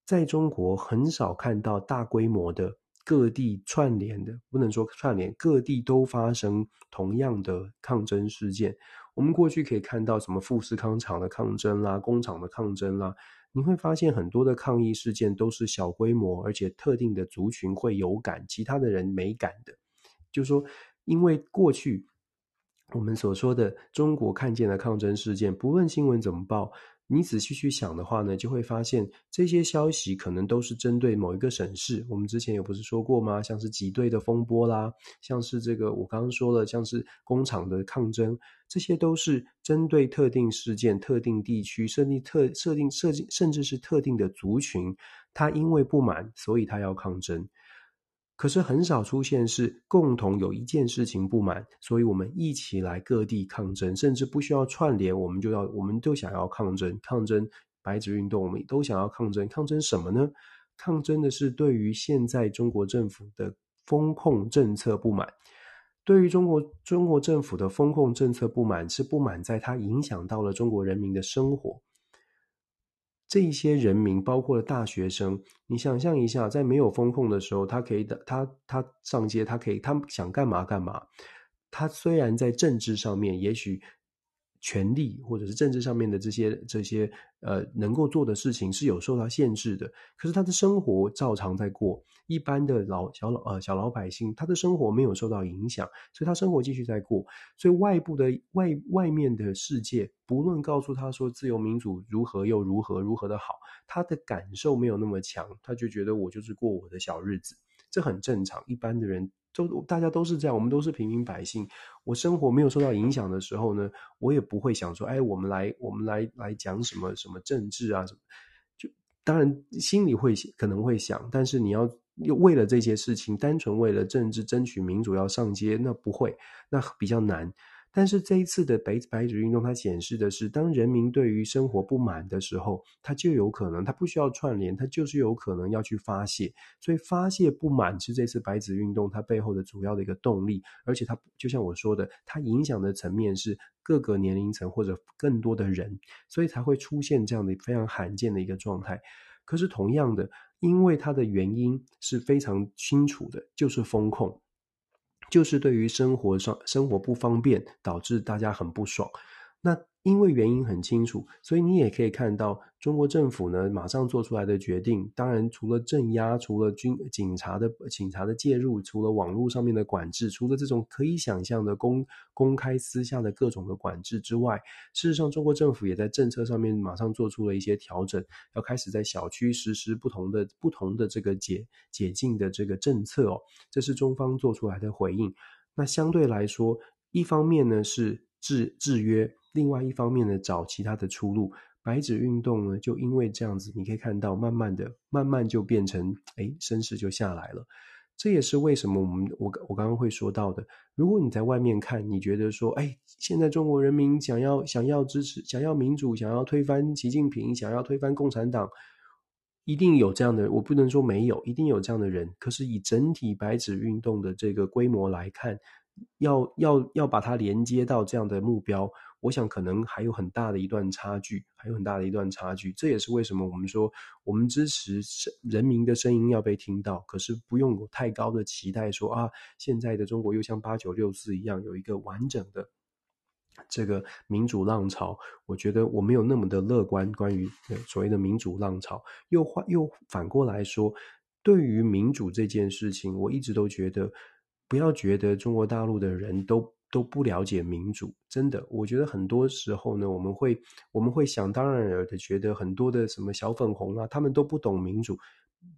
在中国很少看到大规模的各地串联的，不能说串联，各地都发生同样的抗争事件。我们过去可以看到什么富士康厂的抗争啦，工厂的抗争啦。你会发现很多的抗议事件都是小规模，而且特定的族群会有感，其他的人没感的。就说，因为过去我们所说的中国看见的抗争事件，不论新闻怎么报。你仔细去想的话呢，就会发现这些消息可能都是针对某一个省市。我们之前有不是说过吗？像是挤兑的风波啦，像是这个我刚刚说了，像是工厂的抗争，这些都是针对特定事件、特定地区设定特设定设计，甚至是特定的族群，他因为不满，所以他要抗争。可是很少出现是共同有一件事情不满，所以我们一起来各地抗争，甚至不需要串联，我们就要，我们都想要抗争，抗争白纸运动，我们都想要抗争，抗争什么呢？抗争的是对于现在中国政府的风控政策不满，对于中国中国政府的风控政策不满，是不满在它影响到了中国人民的生活。这一些人民，包括了大学生，你想象一下，在没有风控的时候，他可以的，他他上街，他可以，他想干嘛干嘛。他虽然在政治上面，也许权利或者是政治上面的这些这些呃能够做的事情是有受到限制的，可是他的生活照常在过，一般的老小老呃小老百姓，他的生活没有受到影响，所以他生活继续在过，所以外部的外外面的世界不论告诉他说自由民主如何又如何如何的好，他的感受没有那么强，他就觉得我就是过我的小日子，这很正常，一般的人。就大家都是这样，我们都是平民百姓。我生活没有受到影响的时候呢，我也不会想说，哎，我们来，我们来来讲什么什么政治啊什么。就当然心里会可能会想，但是你要为了这些事情，单纯为了政治争取民主要上街，那不会，那比较难。但是这一次的白白纸运动，它显示的是，当人民对于生活不满的时候，他就有可能，他不需要串联，他就是有可能要去发泄。所以发泄不满是这次白纸运动它背后的主要的一个动力。而且它就像我说的，它影响的层面是各个年龄层或者更多的人，所以才会出现这样的非常罕见的一个状态。可是同样的，因为它的原因是非常清楚的，就是风控。就是对于生活上生活不方便，导致大家很不爽。那因为原因很清楚，所以你也可以看到中国政府呢马上做出来的决定。当然，除了镇压，除了军警察的警察的介入，除了网络上面的管制，除了这种可以想象的公公开私下的各种的管制之外，事实上，中国政府也在政策上面马上做出了一些调整，要开始在小区实施不同的不同的这个解解禁的这个政策哦。这是中方做出来的回应。那相对来说，一方面呢是制制约。另外一方面呢，找其他的出路。白纸运动呢，就因为这样子，你可以看到，慢慢的，慢慢就变成，哎，声势就下来了。这也是为什么我们我我刚刚会说到的。如果你在外面看，你觉得说，哎，现在中国人民想要想要支持，想要民主，想要推翻习近平，想要推翻共产党，一定有这样的，我不能说没有，一定有这样的人。可是以整体白纸运动的这个规模来看，要要要把它连接到这样的目标。我想可能还有很大的一段差距，还有很大的一段差距。这也是为什么我们说我们支持人民的声音要被听到，可是不用太高的期待，说啊，现在的中国又像八九六四一样有一个完整的这个民主浪潮。我觉得我没有那么的乐观，关于所谓的民主浪潮。又换又反过来说，对于民主这件事情，我一直都觉得，不要觉得中国大陆的人都。都不了解民主，真的，我觉得很多时候呢，我们会我们会想当然的觉得很多的什么小粉红啊，他们都不懂民主，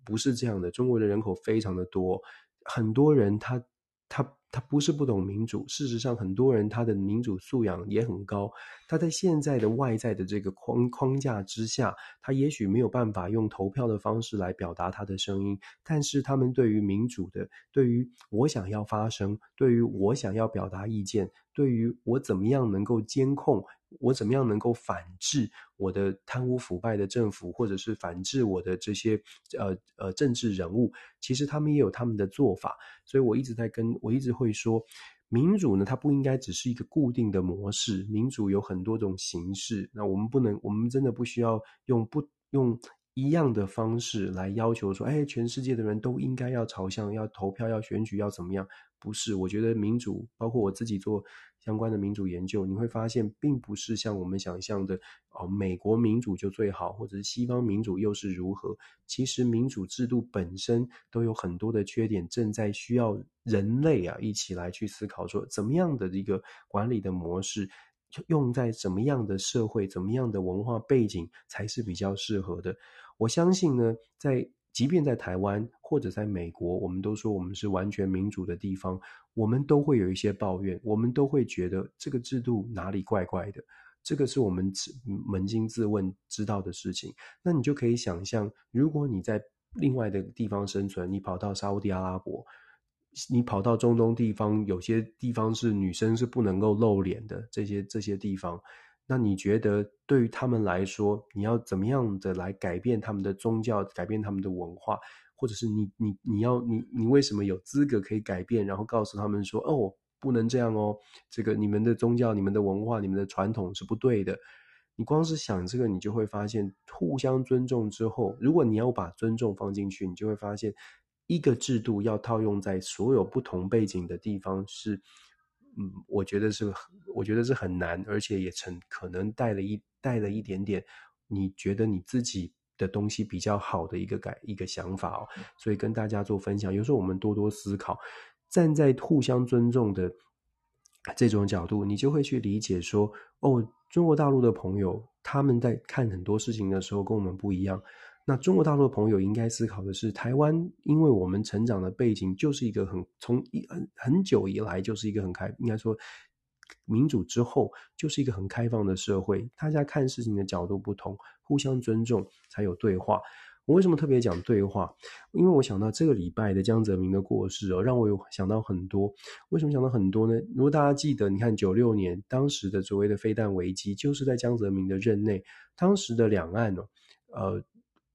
不是这样的。中国的人口非常的多，很多人他他。他不是不懂民主，事实上，很多人他的民主素养也很高。他在现在的外在的这个框框架之下，他也许没有办法用投票的方式来表达他的声音，但是他们对于民主的，对于我想要发声，对于我想要表达意见，对于我怎么样能够监控。我怎么样能够反制我的贪污腐败的政府，或者是反制我的这些呃呃政治人物？其实他们也有他们的做法，所以我一直在跟我一直会说，民主呢，它不应该只是一个固定的模式，民主有很多种形式。那我们不能，我们真的不需要用不用一样的方式来要求说，哎，全世界的人都应该要朝向要投票、要选举、要怎么样？不是，我觉得民主，包括我自己做。相关的民主研究，你会发现，并不是像我们想象的哦，美国民主就最好，或者是西方民主又是如何？其实民主制度本身都有很多的缺点，正在需要人类啊一起来去思考，说怎么样的一个管理的模式，用在怎么样的社会、怎么样的文化背景才是比较适合的。我相信呢，在。即便在台湾或者在美国，我们都说我们是完全民主的地方，我们都会有一些抱怨，我们都会觉得这个制度哪里怪怪的，这个是我们扪心自问知道的事情。那你就可以想象，如果你在另外的地方生存，你跑到沙乌地阿拉伯，你跑到中东地方，有些地方是女生是不能够露脸的，这些这些地方。那你觉得对于他们来说，你要怎么样的来改变他们的宗教，改变他们的文化，或者是你你你要你你为什么有资格可以改变？然后告诉他们说，哦，不能这样哦，这个你们的宗教、你们的文化、你们的传统是不对的。你光是想这个，你就会发现，互相尊重之后，如果你要把尊重放进去，你就会发现，一个制度要套用在所有不同背景的地方是。嗯，我觉得是，我觉得是很难，而且也成可能带了一带了一点点，你觉得你自己的东西比较好的一个感一个想法哦，所以跟大家做分享。有时候我们多多思考，站在互相尊重的这种角度，你就会去理解说，哦，中国大陆的朋友他们在看很多事情的时候跟我们不一样。那中国大陆的朋友应该思考的是，台湾因为我们成长的背景就是一个很从一很很久以来就是一个很开，应该说民主之后就是一个很开放的社会，大家看事情的角度不同，互相尊重才有对话。我为什么特别讲对话？因为我想到这个礼拜的江泽民的过世哦，让我有想到很多。为什么想到很多呢？如果大家记得，你看九六年当时的所谓的飞弹危机，就是在江泽民的任内，当时的两岸哦，呃。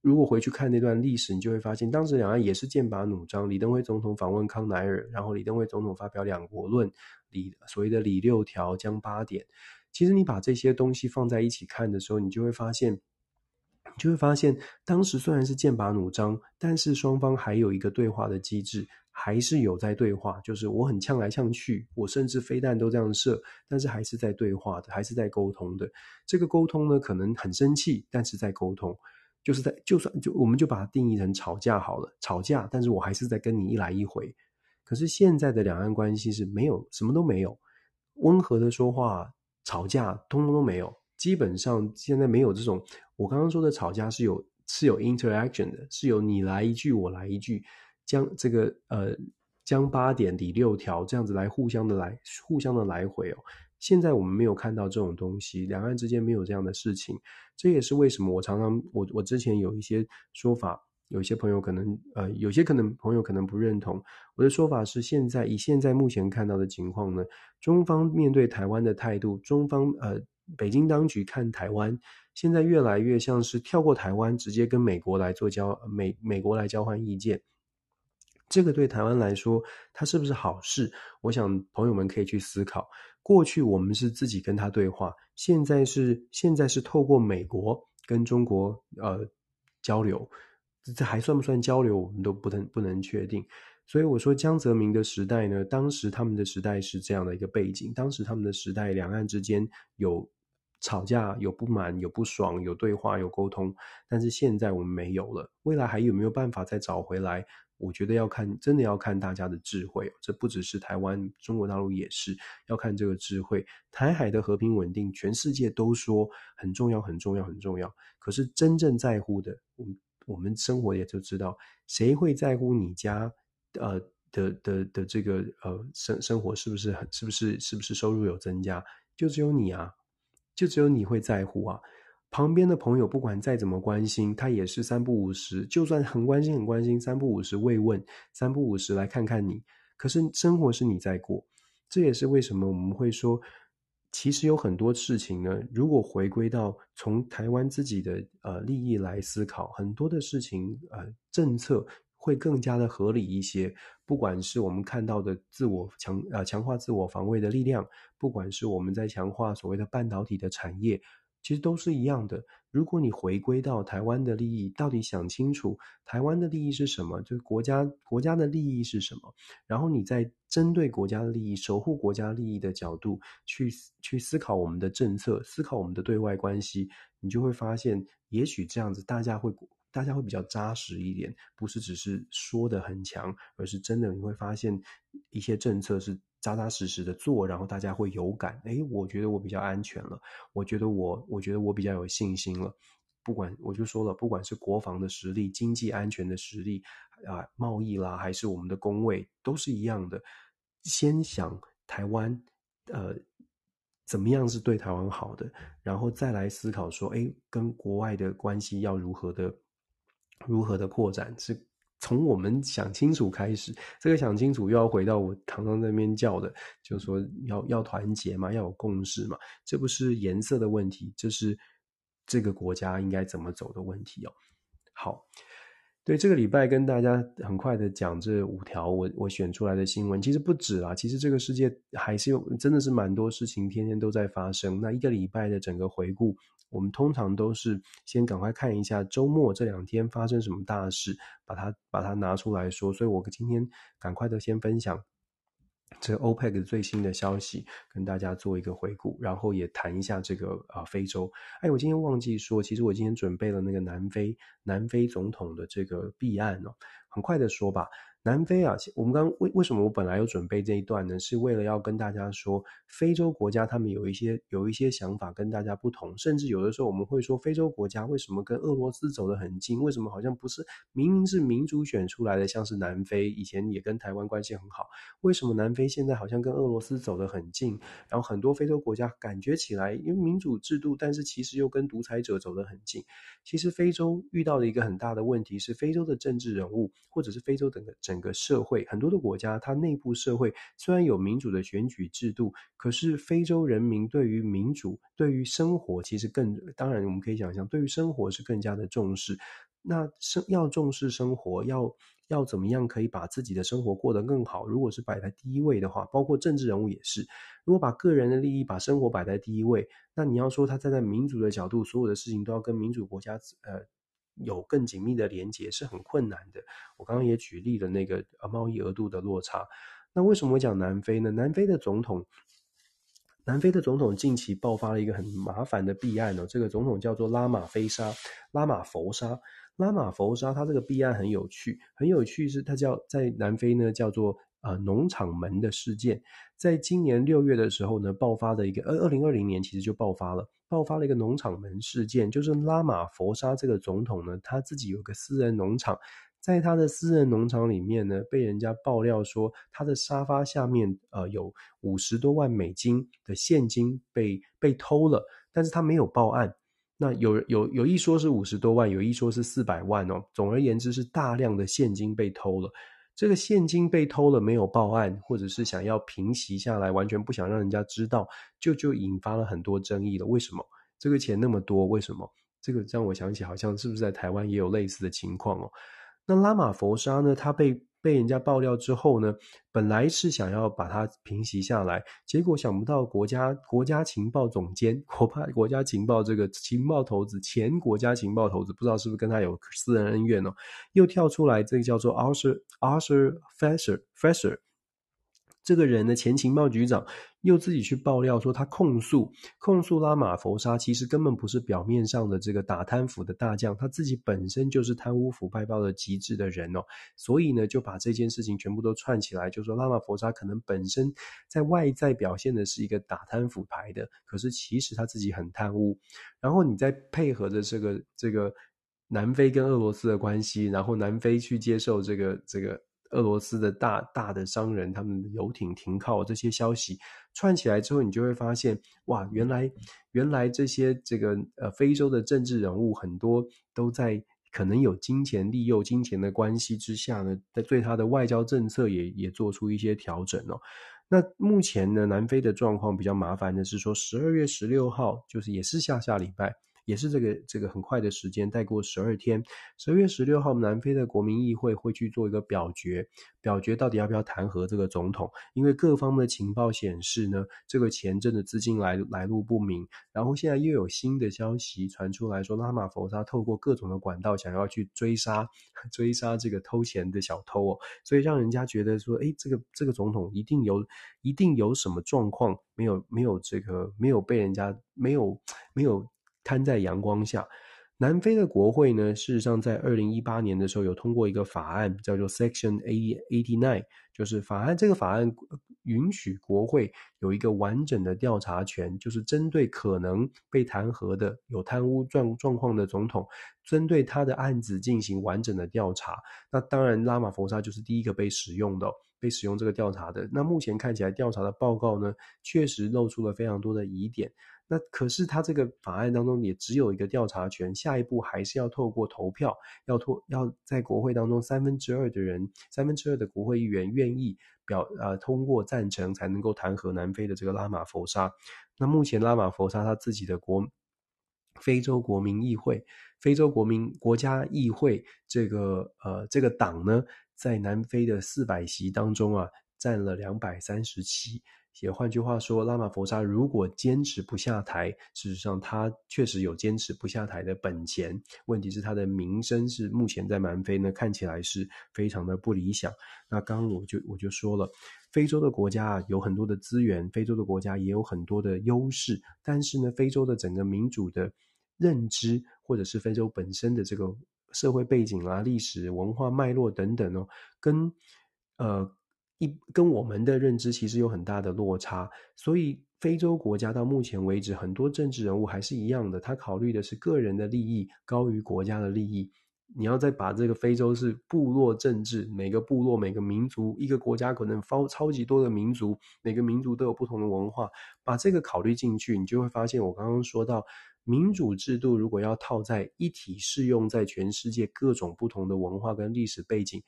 如果回去看那段历史，你就会发现，当时两岸也是剑拔弩张。李登辉总统访问康乃尔，然后李登辉总统发表两国论，李所谓的“李六条”、“江八点”。其实你把这些东西放在一起看的时候，你就会发现，你就会发现，当时虽然是剑拔弩张，但是双方还有一个对话的机制，还是有在对话。就是我很呛来呛去，我甚至飞弹都这样射，但是还是在对话的，还是在沟通的。这个沟通呢，可能很生气，但是在沟通。就是在，就算就我们就把它定义成吵架好了，吵架，但是我还是在跟你一来一回。可是现在的两岸关系是没有什么都没有，温和的说话，吵架通通都没有。基本上现在没有这种我刚刚说的吵架是有是有 interaction 的，是有你来一句我来一句，将这个呃将八点理六条这样子来互相的来互相的来回哦。现在我们没有看到这种东西，两岸之间没有这样的事情，这也是为什么我常常我我之前有一些说法，有些朋友可能呃有些可能朋友可能不认同我的说法是，现在以现在目前看到的情况呢，中方面对台湾的态度，中方呃北京当局看台湾，现在越来越像是跳过台湾，直接跟美国来做交美美国来交换意见。这个对台湾来说，它是不是好事？我想朋友们可以去思考。过去我们是自己跟他对话，现在是现在是透过美国跟中国呃交流，这还算不算交流？我们都不能不能确定。所以我说江泽民的时代呢，当时他们的时代是这样的一个背景，当时他们的时代，两岸之间有吵架、有不满、有不爽、有对话、有沟通，但是现在我们没有了，未来还有没有办法再找回来？我觉得要看，真的要看大家的智慧。这不只是台湾，中国大陆也是要看这个智慧。台海的和平稳定，全世界都说很重要，很重要，很重要。可是真正在乎的，我们我们生活也就知道，谁会在乎你家呃的的的这个呃生生活是不是很是不是是不是收入有增加？就只有你啊，就只有你会在乎啊。旁边的朋友不管再怎么关心，他也是三不五时，就算很关心很关心，三不五时慰问，三不五时来看看你。可是生活是你在过，这也是为什么我们会说，其实有很多事情呢，如果回归到从台湾自己的呃利益来思考，很多的事情呃政策会更加的合理一些。不管是我们看到的自我强呃强化自我防卫的力量，不管是我们在强化所谓的半导体的产业。其实都是一样的。如果你回归到台湾的利益，到底想清楚台湾的利益是什么，就是国家国家的利益是什么，然后你再针对国家的利益、守护国家利益的角度去去思考我们的政策，思考我们的对外关系，你就会发现，也许这样子大家会大家会比较扎实一点，不是只是说的很强，而是真的你会发现一些政策是。扎扎实实的做，然后大家会有感。诶，我觉得我比较安全了，我觉得我，我觉得我比较有信心了。不管我就说了，不管是国防的实力、经济安全的实力啊、贸易啦，还是我们的工位，都是一样的。先想台湾，呃，怎么样是对台湾好的，然后再来思考说，诶，跟国外的关系要如何的，如何的扩展是。从我们想清楚开始，这个想清楚又要回到我常常在那边叫的，就是说要要团结嘛，要有共识嘛。这不是颜色的问题，这是这个国家应该怎么走的问题哦。好，对，这个礼拜跟大家很快的讲这五条我我选出来的新闻，其实不止啊，其实这个世界还是有真的是蛮多事情，天天都在发生。那一个礼拜的整个回顾。我们通常都是先赶快看一下周末这两天发生什么大事，把它把它拿出来说。所以我今天赶快的先分享这个 OPEC 最新的消息，跟大家做一个回顾，然后也谈一下这个啊、非洲。哎，我今天忘记说，其实我今天准备了那个南非南非总统的这个弊案哦，很快的说吧。南非啊，我们刚为为什么我本来有准备这一段呢？是为了要跟大家说，非洲国家他们有一些有一些想法跟大家不同，甚至有的时候我们会说，非洲国家为什么跟俄罗斯走得很近？为什么好像不是明明是民主选出来的，像是南非以前也跟台湾关系很好，为什么南非现在好像跟俄罗斯走得很近？然后很多非洲国家感觉起来因为民主制度，但是其实又跟独裁者走得很近。其实非洲遇到的一个很大的问题是，非洲的政治人物或者是非洲整个整。整个社会很多的国家，它内部社会虽然有民主的选举制度，可是非洲人民对于民主、对于生活，其实更当然我们可以想象，对于生活是更加的重视。那生要重视生活，要要怎么样可以把自己的生活过得更好？如果是摆在第一位的话，包括政治人物也是，如果把个人的利益、把生活摆在第一位，那你要说他站在民主的角度，所有的事情都要跟民主国家呃。有更紧密的连结是很困难的。我刚刚也举例了那个呃贸易额度的落差。那为什么我讲南非呢？南非的总统，南非的总统近期爆发了一个很麻烦的弊案哦。这个总统叫做拉玛菲沙，拉玛佛沙，拉玛佛沙。他这个弊案很有趣，很有趣是，他叫在南非呢叫做呃农场门的事件。在今年六月的时候呢，爆发的一个呃二零二零年其实就爆发了。爆发了一个农场门事件，就是拉玛佛沙这个总统呢，他自己有个私人农场，在他的私人农场里面呢，被人家爆料说他的沙发下面呃有五十多万美金的现金被被偷了，但是他没有报案。那有有有一说是五十多万，有一说是四百万哦。总而言之是大量的现金被偷了。这个现金被偷了，没有报案，或者是想要平息下来，完全不想让人家知道，就就引发了很多争议了。为什么这个钱那么多？为什么这个让我想起，好像是不是在台湾也有类似的情况哦？那拉玛佛沙呢？他被被人家爆料之后呢，本来是想要把它平息下来，结果想不到国家国家情报总监，国派国家情报这个情报头子，前国家情报头子，不知道是不是跟他有私人恩怨哦，又跳出来，这个叫做 Arthur Arthur Fisher Fisher。这个人的前情报局长又自己去爆料说，他控诉控诉拉玛佛沙，其实根本不是表面上的这个打贪腐的大将，他自己本身就是贪污腐败到了极致的人哦。所以呢，就把这件事情全部都串起来，就说拉玛佛沙可能本身在外在表现的是一个打贪腐牌的，可是其实他自己很贪污。然后你再配合着这个这个南非跟俄罗斯的关系，然后南非去接受这个这个。俄罗斯的大大的商人，他们的游艇停靠这些消息串起来之后，你就会发现，哇，原来原来这些这个呃非洲的政治人物很多都在可能有金钱利诱、金钱的关系之下呢，在对他的外交政策也也做出一些调整哦。那目前呢，南非的状况比较麻烦的是说，十二月十六号就是也是下下礼拜。也是这个这个很快的时间，再过十二天，十二月十六号，南非的国民议会会去做一个表决，表决到底要不要弹劾这个总统。因为各方的情报显示呢，这个钱真的资金来来路不明。然后现在又有新的消息传出来说，拉玛佛沙透过各种的管道想要去追杀 (laughs) 追杀这个偷钱的小偷哦，所以让人家觉得说，诶，这个这个总统一定有一定有什么状况，没有没有这个没有被人家没有没有。摊在阳光下，南非的国会呢，事实上在二零一八年的时候有通过一个法案，叫做 Section Eighty Nine，就是法案。这个法案允许国会有一个完整的调查权，就是针对可能被弹劾的有贪污状状况的总统，针对他的案子进行完整的调查。那当然，拉玛佛沙就是第一个被使用的，被使用这个调查的。那目前看起来，调查的报告呢，确实露出了非常多的疑点。那可是他这个法案当中也只有一个调查权，下一步还是要透过投票，要透要在国会当中三分之二的人，三分之二的国会议员愿意表呃通过赞成，才能够弹劾南非的这个拉玛佛沙。那目前拉玛佛沙他自己的国非洲国民议会，非洲国民国家议会这个呃这个党呢，在南非的四百席当中啊，占了两百三十七。也换句话说，拉玛佛沙如果坚持不下台，事实上他确实有坚持不下台的本钱。问题是他的名声是目前在南非呢，看起来是非常的不理想。那刚刚我就我就说了，非洲的国家啊有很多的资源，非洲的国家也有很多的优势，但是呢，非洲的整个民主的认知，或者是非洲本身的这个社会背景啊、历史文化脉络等等哦，跟呃。一跟我们的认知其实有很大的落差，所以非洲国家到目前为止，很多政治人物还是一样的，他考虑的是个人的利益高于国家的利益。你要再把这个非洲是部落政治，每个部落、每个民族，一个国家可能超超级多的民族，每个民族都有不同的文化，把这个考虑进去，你就会发现我刚刚说到，民主制度如果要套在一体适用在全世界各种不同的文化跟历史背景。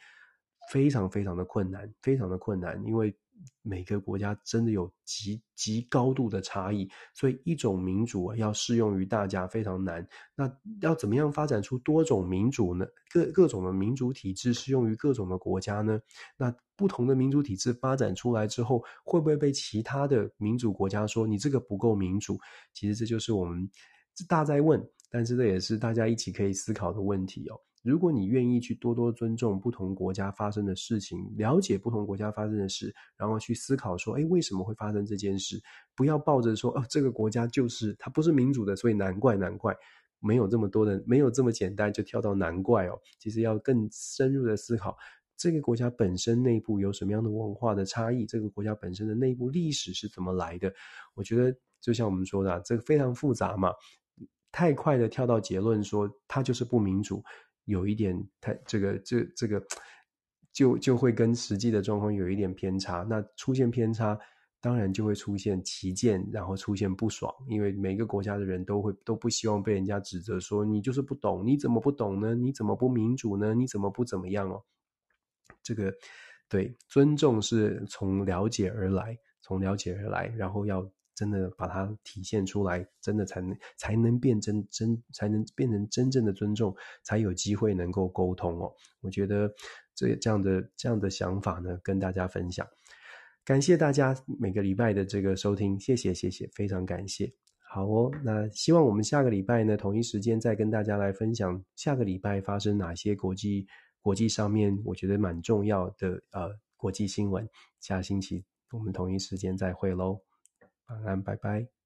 非常非常的困难，非常的困难，因为每个国家真的有极极高度的差异，所以一种民主啊要适用于大家非常难。那要怎么样发展出多种民主呢？各各种的民主体制适用于各种的国家呢？那不同的民主体制发展出来之后，会不会被其他的民主国家说你这个不够民主？其实这就是我们大在问，但是这也是大家一起可以思考的问题哦。如果你愿意去多多尊重不同国家发生的事情，了解不同国家发生的事，然后去思考说，诶，为什么会发生这件事？不要抱着说，哦，这个国家就是它不是民主的，所以难怪难怪，没有这么多的，没有这么简单就跳到难怪哦。其实要更深入的思考，这个国家本身内部有什么样的文化的差异，这个国家本身的内部历史是怎么来的？我觉得就像我们说的，这个非常复杂嘛，太快的跳到结论说它就是不民主。有一点太这个这这个就就会跟实际的状况有一点偏差，那出现偏差，当然就会出现旗舰，然后出现不爽，因为每个国家的人都会都不希望被人家指责说你就是不懂，你怎么不懂呢？你怎么不民主呢？你怎么不怎么样哦？这个对，尊重是从了解而来，从了解而来，然后要。真的把它体现出来，真的才能才能变真真，才能变成真正的尊重，才有机会能够沟通哦。我觉得这这样的这样的想法呢，跟大家分享。感谢大家每个礼拜的这个收听，谢谢谢谢，非常感谢。好哦，那希望我们下个礼拜呢，同一时间再跟大家来分享下个礼拜发生哪些国际国际上面我觉得蛮重要的呃国际新闻。下星期我们同一时间再会喽。晚安，拜拜。